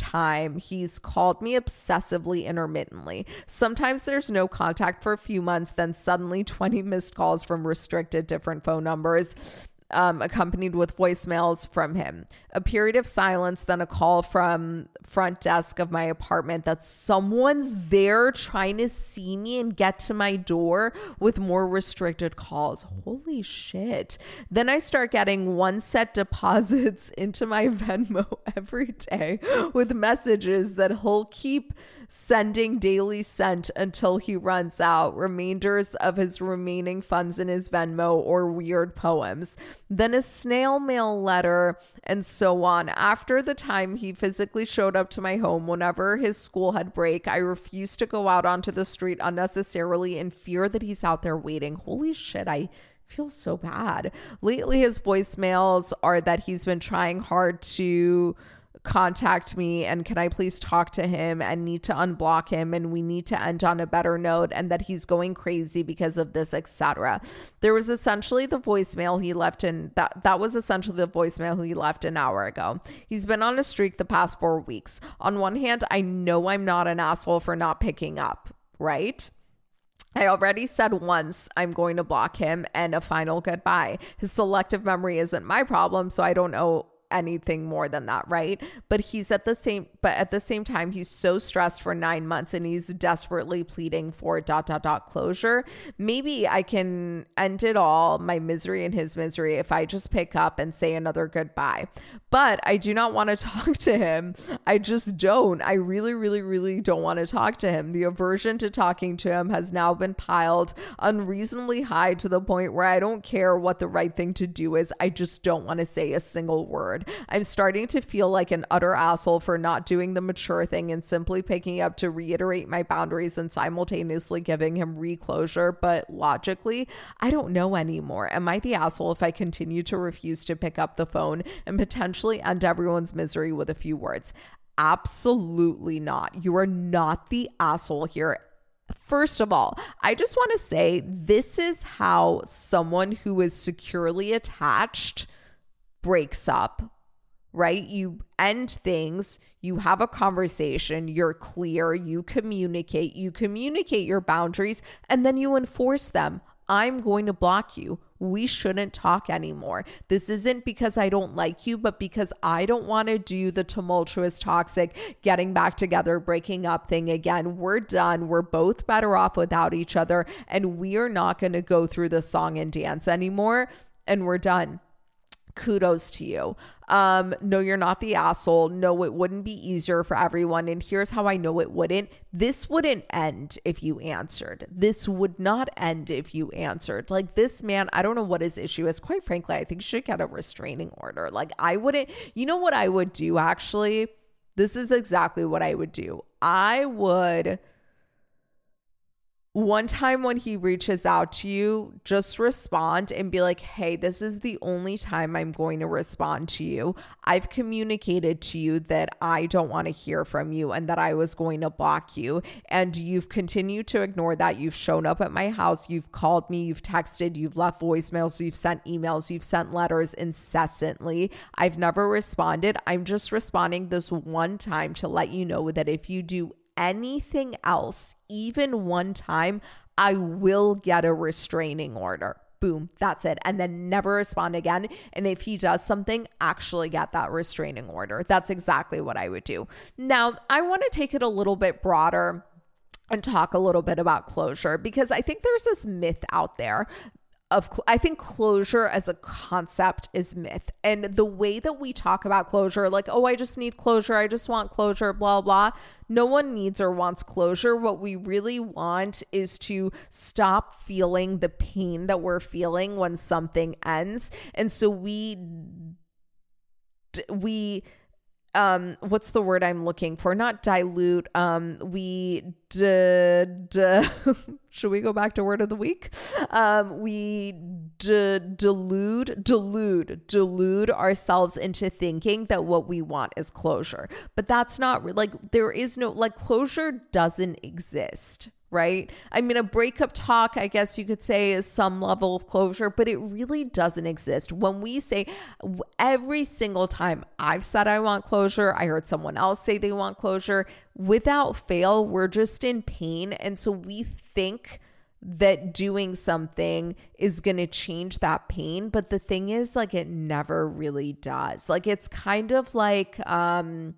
time he's called me obsessively intermittently. Sometimes there's no contact for a few months, then suddenly 20 missed calls from restricted different phone numbers um, accompanied with voicemails from him. A period of silence, then a call from front desk of my apartment that someone's there trying to see me and get to my door with more restricted calls. Holy shit. Then I start getting one set deposits into my Venmo every day with messages that he'll keep sending daily sent until he runs out, remainders of his remaining funds in his Venmo or weird poems, then a snail mail letter, and so on. After the time he physically showed up to my home whenever his school had break, I refused to go out onto the street unnecessarily in fear that he's out there waiting. Holy shit, I feel so bad. Lately, his voicemails are that he's been trying hard to contact me and can I please talk to him and need to unblock him and we need to end on a better note and that he's going crazy because of this etc. There was essentially the voicemail he left in that that was essentially the voicemail he left an hour ago. He's been on a streak the past 4 weeks. On one hand, I know I'm not an asshole for not picking up, right? I already said once I'm going to block him and a final goodbye. His selective memory isn't my problem, so I don't know anything more than that, right? But he's at the same but at the same time he's so stressed for 9 months and he's desperately pleading for dot dot dot closure. Maybe I can end it all, my misery and his misery if I just pick up and say another goodbye. But I do not want to talk to him. I just don't. I really really really don't want to talk to him. The aversion to talking to him has now been piled unreasonably high to the point where I don't care what the right thing to do is. I just don't want to say a single word. I'm starting to feel like an utter asshole for not doing the mature thing and simply picking up to reiterate my boundaries and simultaneously giving him reclosure. But logically, I don't know anymore. Am I the asshole if I continue to refuse to pick up the phone and potentially end everyone's misery with a few words? Absolutely not. You are not the asshole here. First of all, I just want to say this is how someone who is securely attached breaks up, right? You end things, you have a conversation, you're clear, you communicate, you communicate your boundaries, and then you enforce them. I'm going to block you. We shouldn't talk anymore. This isn't because I don't like you, but because I don't want to do the tumultuous, toxic, getting back together, breaking up thing again. We're done. We're both better off without each other. And we are not going to go through the song and dance anymore. And we're done kudos to you. Um, no, you're not the asshole. No, it wouldn't be easier for everyone. And here's how I know it wouldn't. This wouldn't end if you answered. This would not end if you answered. Like this man, I don't know what his issue is. Quite frankly, I think should get a restraining order. Like I wouldn't, you know what I would do actually? This is exactly what I would do. I would one time when he reaches out to you, just respond and be like, hey, this is the only time I'm going to respond to you. I've communicated to you that I don't want to hear from you and that I was going to block you. And you've continued to ignore that. You've shown up at my house, you've called me, you've texted, you've left voicemails, you've sent emails, you've sent letters incessantly. I've never responded. I'm just responding this one time to let you know that if you do anything else, even one time, I will get a restraining order. Boom, that's it. And then never respond again. And if he does something, actually get that restraining order. That's exactly what I would do. Now, I want to take it a little bit broader and talk a little bit about closure because I think there's this myth out there of I think closure as a concept is myth. And the way that we talk about closure like oh I just need closure, I just want closure, blah blah. No one needs or wants closure. What we really want is to stop feeling the pain that we're feeling when something ends. And so we we um what's the word i'm looking for? Not dilute um we did should we go back to word of the week? Um we d- delude delude delude ourselves into thinking that what we want is closure. But that's not like there is no like closure doesn't exist right? I mean, a breakup talk, I guess you could say, is some level of closure, but it really doesn't exist. When we say every single time I've said I want closure, I heard someone else say they want closure, without fail, we're just in pain. And so we think that doing something is going to change that pain but the thing is like it never really does like it's kind of like um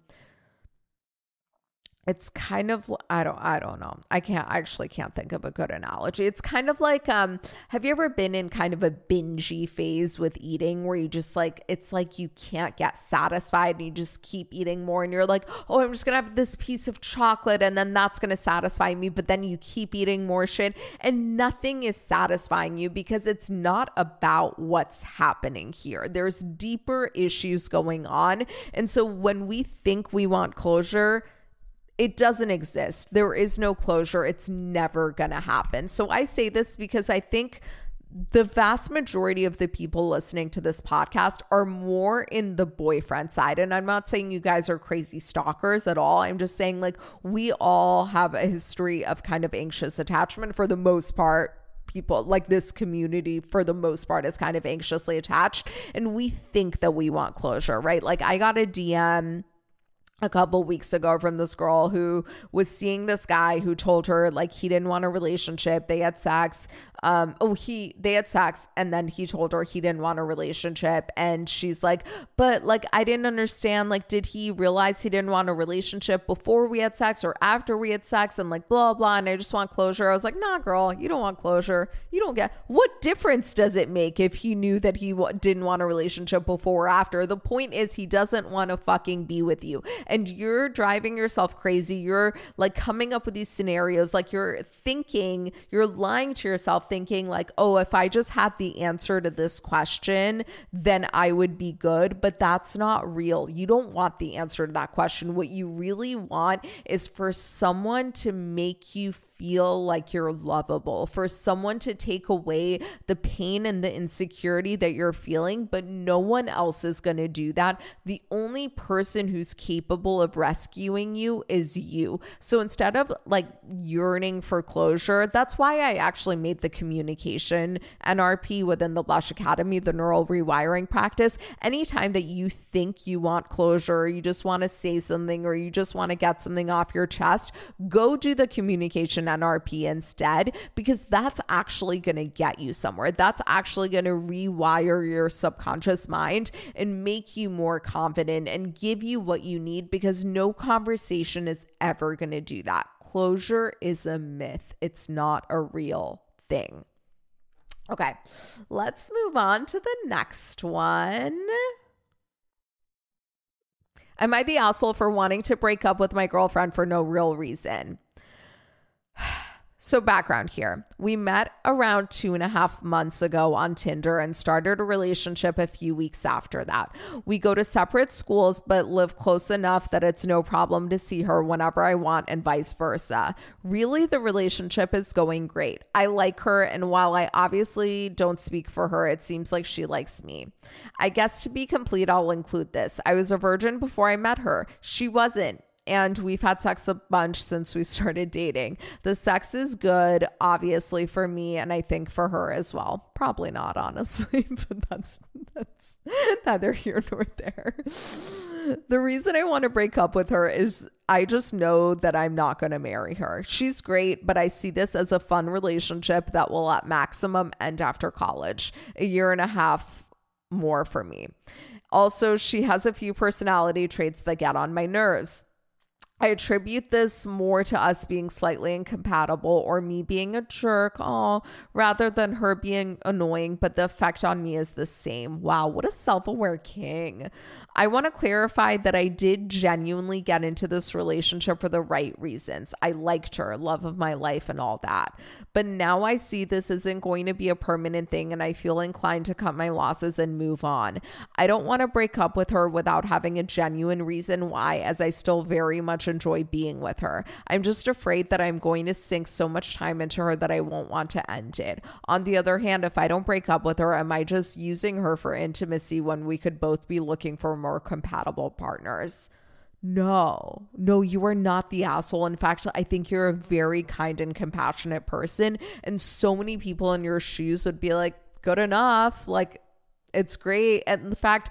it's kind of i don't i don't know. I can't I actually can't think of a good analogy. It's kind of like um have you ever been in kind of a bingy phase with eating where you just like it's like you can't get satisfied and you just keep eating more and you're like oh i'm just gonna have this piece of chocolate and then that's gonna satisfy me but then you keep eating more shit and nothing is satisfying you because it's not about what's happening here. There's deeper issues going on. And so when we think we want closure it doesn't exist. There is no closure. It's never going to happen. So I say this because I think the vast majority of the people listening to this podcast are more in the boyfriend side. And I'm not saying you guys are crazy stalkers at all. I'm just saying, like, we all have a history of kind of anxious attachment for the most part people like this community for the most part is kind of anxiously attached and we think that we want closure right like i got a dm a couple weeks ago from this girl who was seeing this guy who told her like he didn't want a relationship. They had sex. Um, oh, he they had sex, and then he told her he didn't want a relationship, and she's like, but like I didn't understand. Like, did he realize he didn't want a relationship before we had sex or after we had sex? And like blah blah. And I just want closure. I was like, nah, girl, you don't want closure. You don't get. What difference does it make if he knew that he w- didn't want a relationship before or after? The point is, he doesn't want to fucking be with you and you're driving yourself crazy. You're like coming up with these scenarios, like you're thinking, you're lying to yourself, thinking, like, oh, if I just had the answer to this question, then I would be good. But that's not real. You don't want the answer to that question. What you really want is for someone to make you feel like you're lovable, for someone to take away the pain and the insecurity that you're feeling, but no one else is going to do that. The only person who's capable of rescuing you is you. So instead of like yearning for closure, that's why I actually made the communication NRP within the Blush Academy, the neural rewiring practice. Anytime that you think you want closure, or you just want to say something, or you just want to get something off your chest, go do the communication NRP instead, because that's actually going to get you somewhere. That's actually going to rewire your subconscious mind and make you more confident and give you what you need because no conversation is ever going to do that. Closure is a myth, it's not a real thing. Okay, let's move on to the next one. Am I the asshole for wanting to break up with my girlfriend for no real reason? So, background here. We met around two and a half months ago on Tinder and started a relationship a few weeks after that. We go to separate schools, but live close enough that it's no problem to see her whenever I want and vice versa. Really, the relationship is going great. I like her, and while I obviously don't speak for her, it seems like she likes me. I guess to be complete, I'll include this. I was a virgin before I met her. She wasn't and we've had sex a bunch since we started dating. The sex is good, obviously, for me, and I think for her as well. Probably not, honestly, but that's that's neither here nor there. The reason I want to break up with her is I just know that I'm not going to marry her. She's great, but I see this as a fun relationship that will at maximum end after college, a year and a half more for me. Also, she has a few personality traits that get on my nerves. I attribute this more to us being slightly incompatible or me being a jerk, oh, rather than her being annoying, but the effect on me is the same. Wow, what a self aware king. I want to clarify that I did genuinely get into this relationship for the right reasons. I liked her, love of my life, and all that. But now I see this isn't going to be a permanent thing, and I feel inclined to cut my losses and move on. I don't want to break up with her without having a genuine reason why, as I still very much enjoy being with her. I'm just afraid that I'm going to sink so much time into her that I won't want to end it. On the other hand, if I don't break up with her, am I just using her for intimacy when we could both be looking for more compatible partners. No, no, you are not the asshole. In fact, I think you're a very kind and compassionate person. And so many people in your shoes would be like, good enough. Like, it's great. And the fact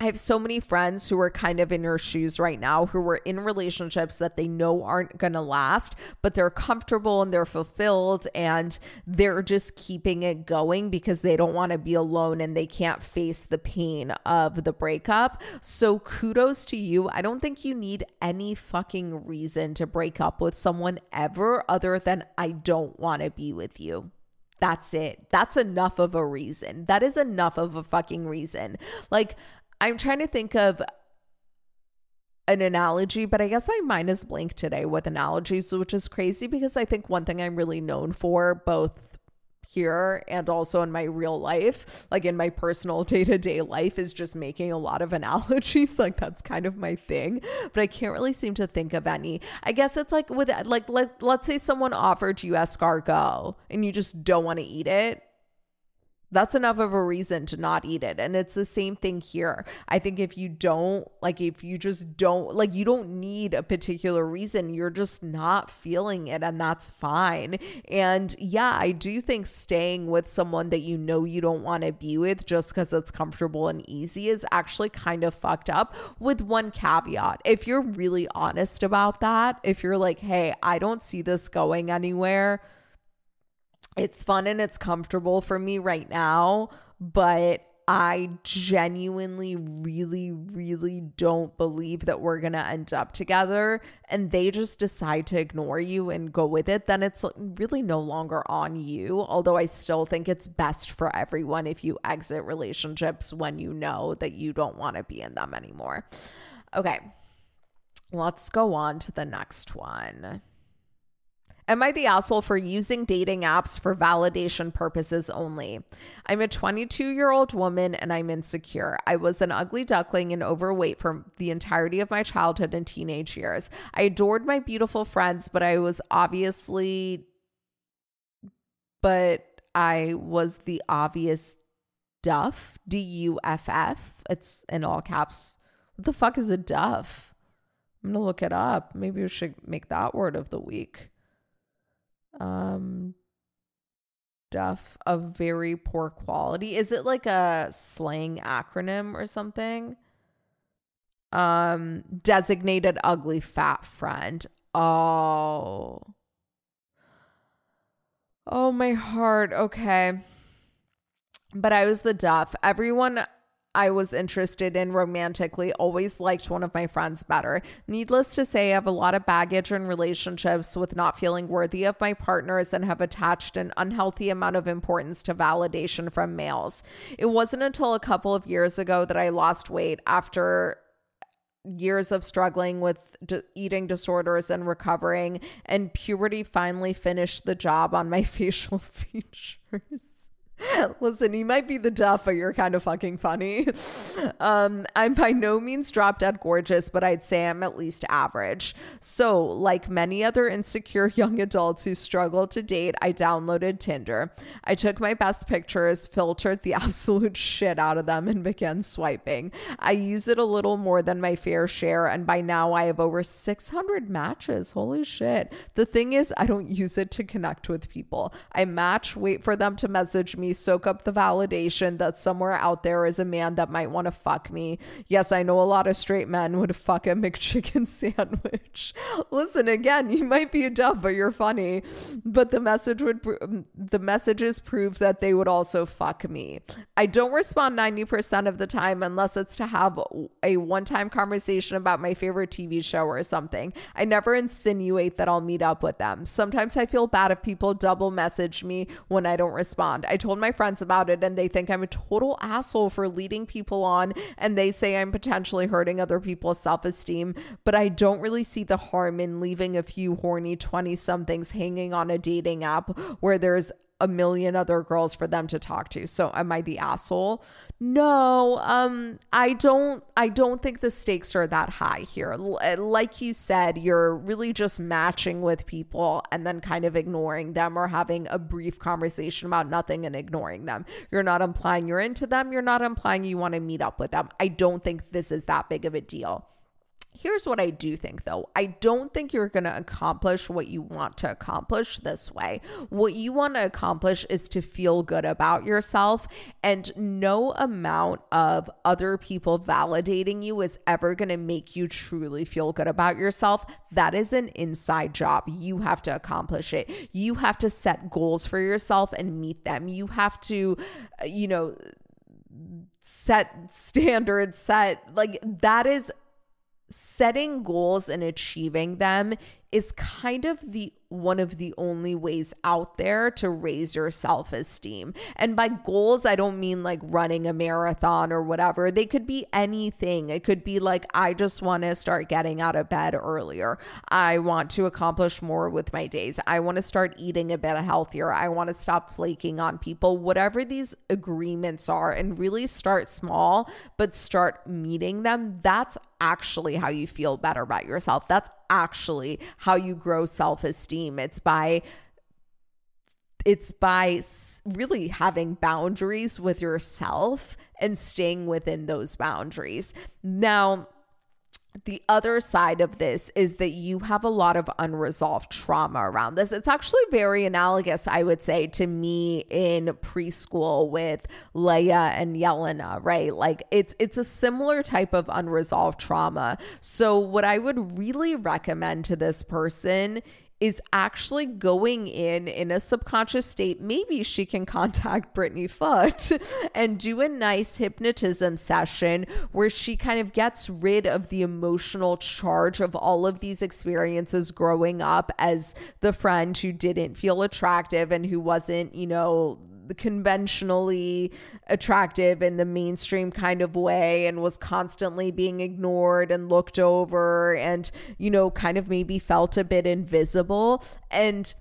I have so many friends who are kind of in your shoes right now who are in relationships that they know aren't going to last, but they're comfortable and they're fulfilled and they're just keeping it going because they don't want to be alone and they can't face the pain of the breakup. So kudos to you. I don't think you need any fucking reason to break up with someone ever other than I don't want to be with you. That's it. That's enough of a reason. That is enough of a fucking reason. Like, I'm trying to think of an analogy, but I guess my mind is blank today with analogies, which is crazy because I think one thing I'm really known for, both here and also in my real life, like in my personal day to day life, is just making a lot of analogies. Like that's kind of my thing, but I can't really seem to think of any. I guess it's like with like let let's say someone offered you escargot and you just don't want to eat it that's enough of a reason to not eat it. And it's the same thing here. I think if you don't, like, if you just don't, like, you don't need a particular reason, you're just not feeling it, and that's fine. And yeah, I do think staying with someone that you know you don't want to be with just because it's comfortable and easy is actually kind of fucked up, with one caveat. If you're really honest about that, if you're like, hey, I don't see this going anywhere it's fun and it's comfortable for me right now, but I genuinely, really, really don't believe that we're going to end up together and they just decide to ignore you and go with it, then it's really no longer on you. Although I still think it's best for everyone if you exit relationships when you know that you don't want to be in them anymore. Okay, let's go on to the next one. Am I the asshole for using dating apps for validation purposes only? I'm a 22 year old woman and I'm insecure. I was an ugly duckling and overweight for the entirety of my childhood and teenage years. I adored my beautiful friends, but I was obviously, but I was the obvious duff, D U F F. It's in all caps. What the fuck is a duff? I'm gonna look it up. Maybe we should make that word of the week um stuff of very poor quality. Is it like a slang acronym or something? Um designated ugly fat friend. Oh. Oh my heart. Okay. But I was the duff. Everyone I was interested in romantically always liked one of my friends better. Needless to say, I have a lot of baggage in relationships with not feeling worthy of my partners and have attached an unhealthy amount of importance to validation from males. It wasn't until a couple of years ago that I lost weight after years of struggling with d- eating disorders and recovering, and puberty finally finished the job on my facial features. Listen, you might be the duff, but you're kind of fucking funny. Um, I'm by no means drop dead gorgeous, but I'd say I'm at least average. So, like many other insecure young adults who struggle to date, I downloaded Tinder. I took my best pictures, filtered the absolute shit out of them, and began swiping. I use it a little more than my fair share, and by now I have over 600 matches. Holy shit. The thing is, I don't use it to connect with people. I match, wait for them to message me soak up the validation that somewhere out there is a man that might want to fuck me. Yes, I know a lot of straight men would fuck a McChicken sandwich. Listen, again, you might be a dumb, but you're funny. But the message would, mm, the messages prove that they would also fuck me. I don't respond 90% of the time unless it's to have a one time conversation about my favorite TV show or something. I never insinuate that I'll meet up with them. Sometimes I feel bad if people double message me when I don't respond. I told my friends about it and they think I'm a total asshole for leading people on and they say I'm potentially hurting other people's self esteem, but I don't really see the harm in leaving a few horny 20 somethings hanging on a dating app where there's a million other girls for them to talk to. So am I the asshole? No, um I don't I don't think the stakes are that high here. Uh, like you said, you're really just matching with people and then kind of ignoring them or having a brief conversation about nothing and ignoring them. You're not implying you're into them, you're not implying you want to meet up with them. I don't think this is that big of a deal. Here's what I do think though. I don't think you're going to accomplish what you want to accomplish this way. What you want to accomplish is to feel good about yourself, and no amount of other people validating you is ever going to make you truly feel good about yourself. That is an inside job. You have to accomplish it. You have to set goals for yourself and meet them. You have to, uh, you know, set standards, set like that is setting goals and achieving them is kind of the one of the only ways out there to raise your self esteem. And by goals, I don't mean like running a marathon or whatever. They could be anything. It could be like, I just want to start getting out of bed earlier. I want to accomplish more with my days. I want to start eating a bit healthier. I want to stop flaking on people. Whatever these agreements are, and really start small, but start meeting them. That's actually how you feel better about yourself. That's actually how you grow self-esteem. It's by it's by really having boundaries with yourself and staying within those boundaries. Now, the other side of this is that you have a lot of unresolved trauma around this. It's actually very analogous, I would say, to me in preschool with Leia and Yelena, right? Like it's it's a similar type of unresolved trauma. So what I would really recommend to this person is actually going in in a subconscious state. Maybe she can contact Brittany Foot and do a nice hypnotism session where she kind of gets rid of the emotional charge of all of these experiences growing up as the friend who didn't feel attractive and who wasn't, you know, conventionally attractive in the mainstream kind of way and was constantly being ignored and looked over and, you know, kind of maybe felt a bit invisible. And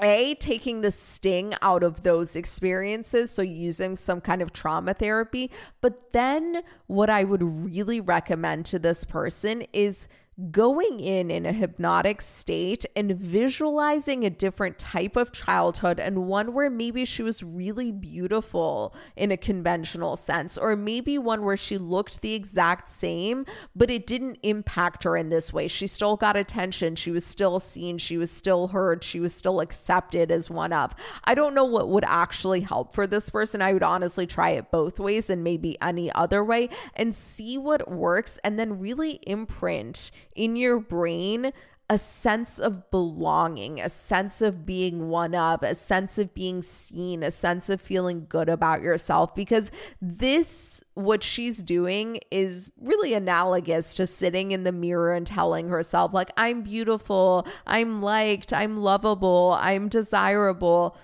a taking the sting out of those experiences so using some kind of trauma therapy but then what i would really recommend to this person is going in in a hypnotic state and visualizing a different type of childhood and one where maybe she was really beautiful in a conventional sense, or maybe one where she looked the exact same, but it didn't impact her in this way. She still got attention, she was still seen, she was still heard, she was still accepted as one of. I don't know what would actually help for this person. I would honestly try it both ways and maybe any other way and see what works and then really imprint in your brain a sense of belonging, a sense of being one of, a sense of being seen, a sense of feeling good about yourself. Because this, what she's doing, is really analogous to sitting in the mirror and telling herself, like, I'm beautiful, I'm liked, I'm lovable, I'm desirable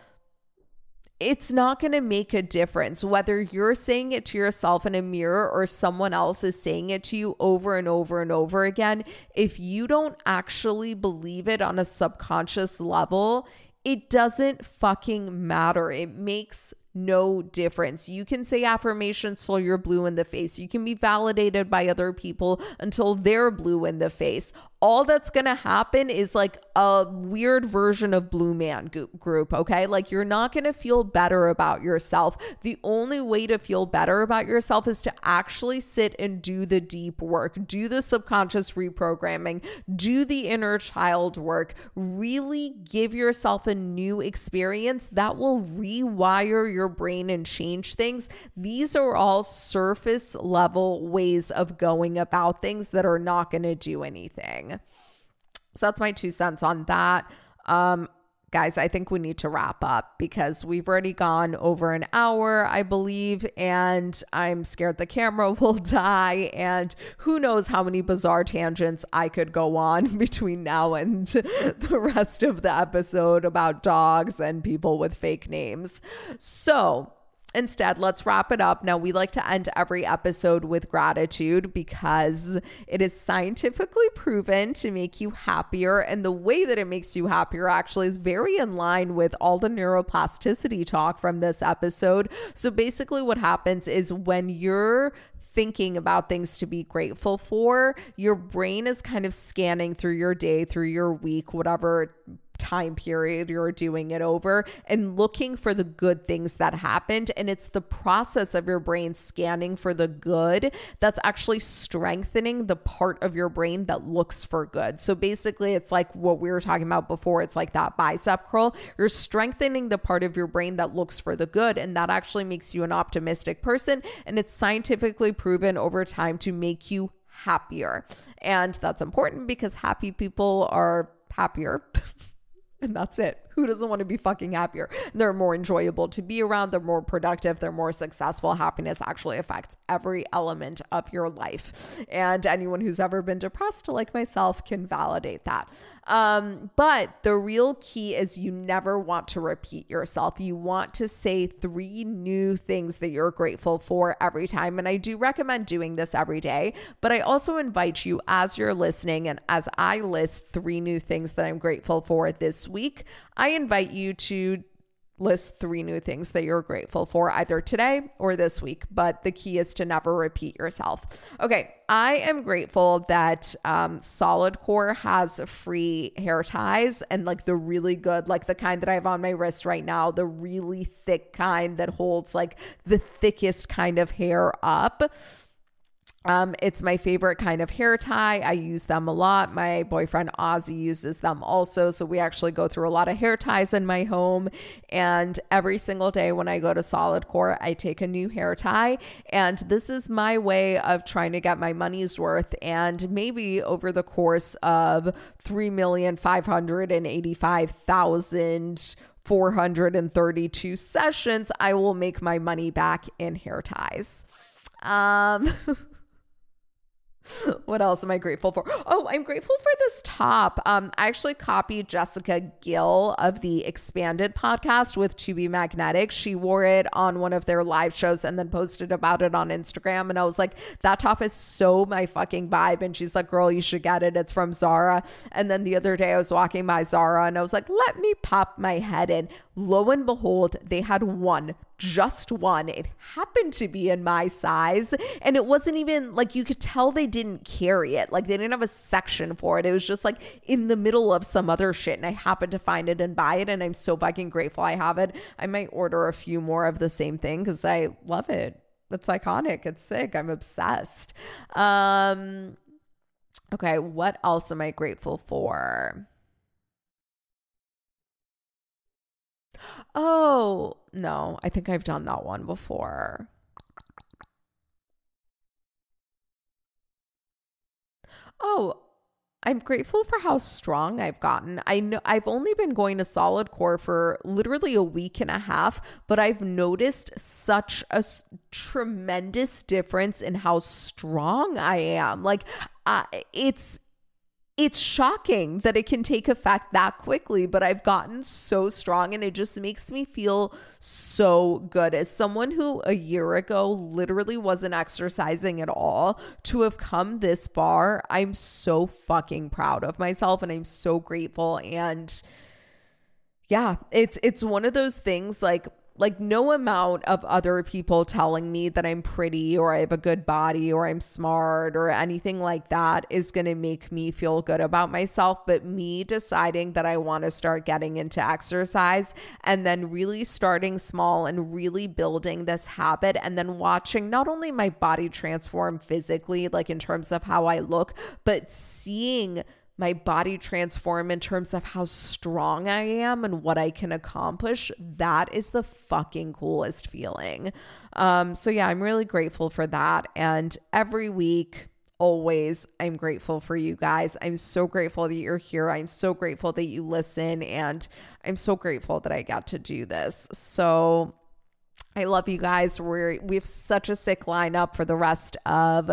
it's not going to make a difference whether you're saying it to yourself in a mirror or someone else is saying it to you over and over and over again. If you don't actually believe it on a subconscious level, it doesn't fucking matter. It makes no difference. You can say affirmations till you're blue in the face. You can be validated by other people until they're blue in the face. All that's going to happen is like a weird version of Blue Man group, okay? Like you're not going to feel better about yourself. The only way to feel better about yourself is to actually sit and do the deep work, do the subconscious reprogramming, do the inner child work, really give yourself a new experience that will rewire your brain and change things. These are all surface level ways of going about things that are not going to do anything. So that's my two cents on that. Um, guys, I think we need to wrap up because we've already gone over an hour, I believe, and I'm scared the camera will die. And who knows how many bizarre tangents I could go on between now and the rest of the episode about dogs and people with fake names. So, Instead, let's wrap it up. Now, we like to end every episode with gratitude because it is scientifically proven to make you happier. And the way that it makes you happier actually is very in line with all the neuroplasticity talk from this episode. So, basically, what happens is when you're thinking about things to be grateful for, your brain is kind of scanning through your day, through your week, whatever time period you're doing it over and looking for the good things that happened. And it's the process of your brain scanning for the good that's actually strengthening the part of your brain that looks for good. So basically, it's like what we were talking about before. It's like that bicep curl. You're strengthening the part of your brain that looks for the good. And that actually makes you an optimistic person. And it's scientifically proven over time to make you happier. And that's important because happy people are happier. and that's it. Who doesn't want to be fucking happier? They're more enjoyable to be around, they're more productive, they're more successful. Happiness actually affects every element of your life. And anyone who's ever been depressed, like myself, can validate that. Um, but the real key is you never want to repeat yourself. You want to say three new things that you're grateful for every time. And I do recommend doing this every day. But I also invite you, as you're listening and as I list three new things that I'm grateful for this week, I invite you to list three new things that you're grateful for either today or this week. But the key is to never repeat yourself. Okay, I am grateful that um, Solid Core has free hair ties and like the really good, like the kind that I have on my wrist right now, the really thick kind that holds like the thickest kind of hair up. Um, it's my favorite kind of hair tie. I use them a lot. My boyfriend Ozzy uses them also. So we actually go through a lot of hair ties in my home. And every single day when I go to Solid Core, I take a new hair tie. And this is my way of trying to get my money's worth. And maybe over the course of 3,585,000 432 sessions, I will make my money back in hair ties. Um, what else am I grateful for? Oh, I'm grateful for this top. Um, I actually copied Jessica Gill of the Expanded podcast with To Be Magnetic. She wore it on one of their live shows and then posted about it on Instagram. And I was like, that top is so my fucking vibe. And she's like, girl, you should get it. It's from Zara. And then the other day I was walking by Zara and I was like, let me pop my head in. Lo and behold, they had one just one. It happened to be in my size. And it wasn't even like you could tell they didn't carry it. Like they didn't have a section for it. It was just like in the middle of some other shit. And I happened to find it and buy it. And I'm so fucking grateful I have it. I might order a few more of the same thing because I love it. It's iconic. It's sick. I'm obsessed. Um, okay. What else am I grateful for? Oh, no, I think I've done that one before. Oh, I'm grateful for how strong I've gotten. I know I've only been going to solid core for literally a week and a half, but I've noticed such a s- tremendous difference in how strong I am. Like uh, it's it's shocking that it can take effect that quickly, but I've gotten so strong and it just makes me feel so good. As someone who a year ago literally wasn't exercising at all, to have come this far, I'm so fucking proud of myself and I'm so grateful. And yeah, it's it's one of those things like Like, no amount of other people telling me that I'm pretty or I have a good body or I'm smart or anything like that is going to make me feel good about myself. But me deciding that I want to start getting into exercise and then really starting small and really building this habit and then watching not only my body transform physically, like in terms of how I look, but seeing my body transform in terms of how strong I am and what I can accomplish, that is the fucking coolest feeling. Um, so, yeah, I'm really grateful for that. And every week, always, I'm grateful for you guys. I'm so grateful that you're here. I'm so grateful that you listen. And I'm so grateful that I got to do this. So, I love you guys. We're we have such a sick lineup for the rest of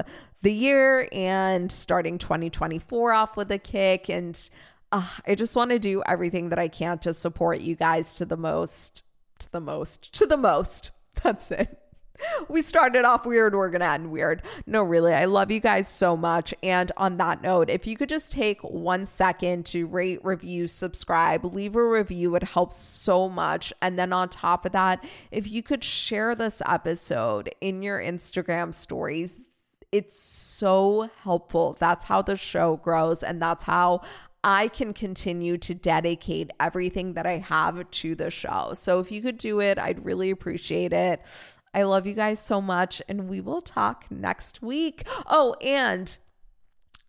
the year and starting 2024 off with a kick. And uh, I just want to do everything that I can to support you guys to the most, to the most, to the most. That's it. We started off weird, we're going to end weird. No, really, I love you guys so much. And on that note, if you could just take one second to rate, review, subscribe, leave a review, it helps so much. And then on top of that, if you could share this episode in your Instagram stories, it's so helpful. That's how the show grows, and that's how I can continue to dedicate everything that I have to the show. So if you could do it, I'd really appreciate it. I love you guys so much, and we will talk next week. Oh, and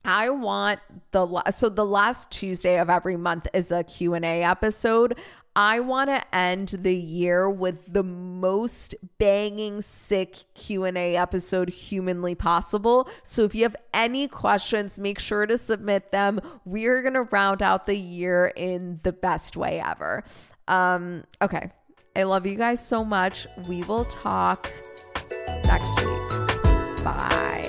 I want the so the last Tuesday of every month is a Q&A episode. I want to end the year with the most banging sick Q&A episode humanly possible. So if you have any questions, make sure to submit them. We're going to round out the year in the best way ever. Um okay. I love you guys so much. We will talk next week. Bye.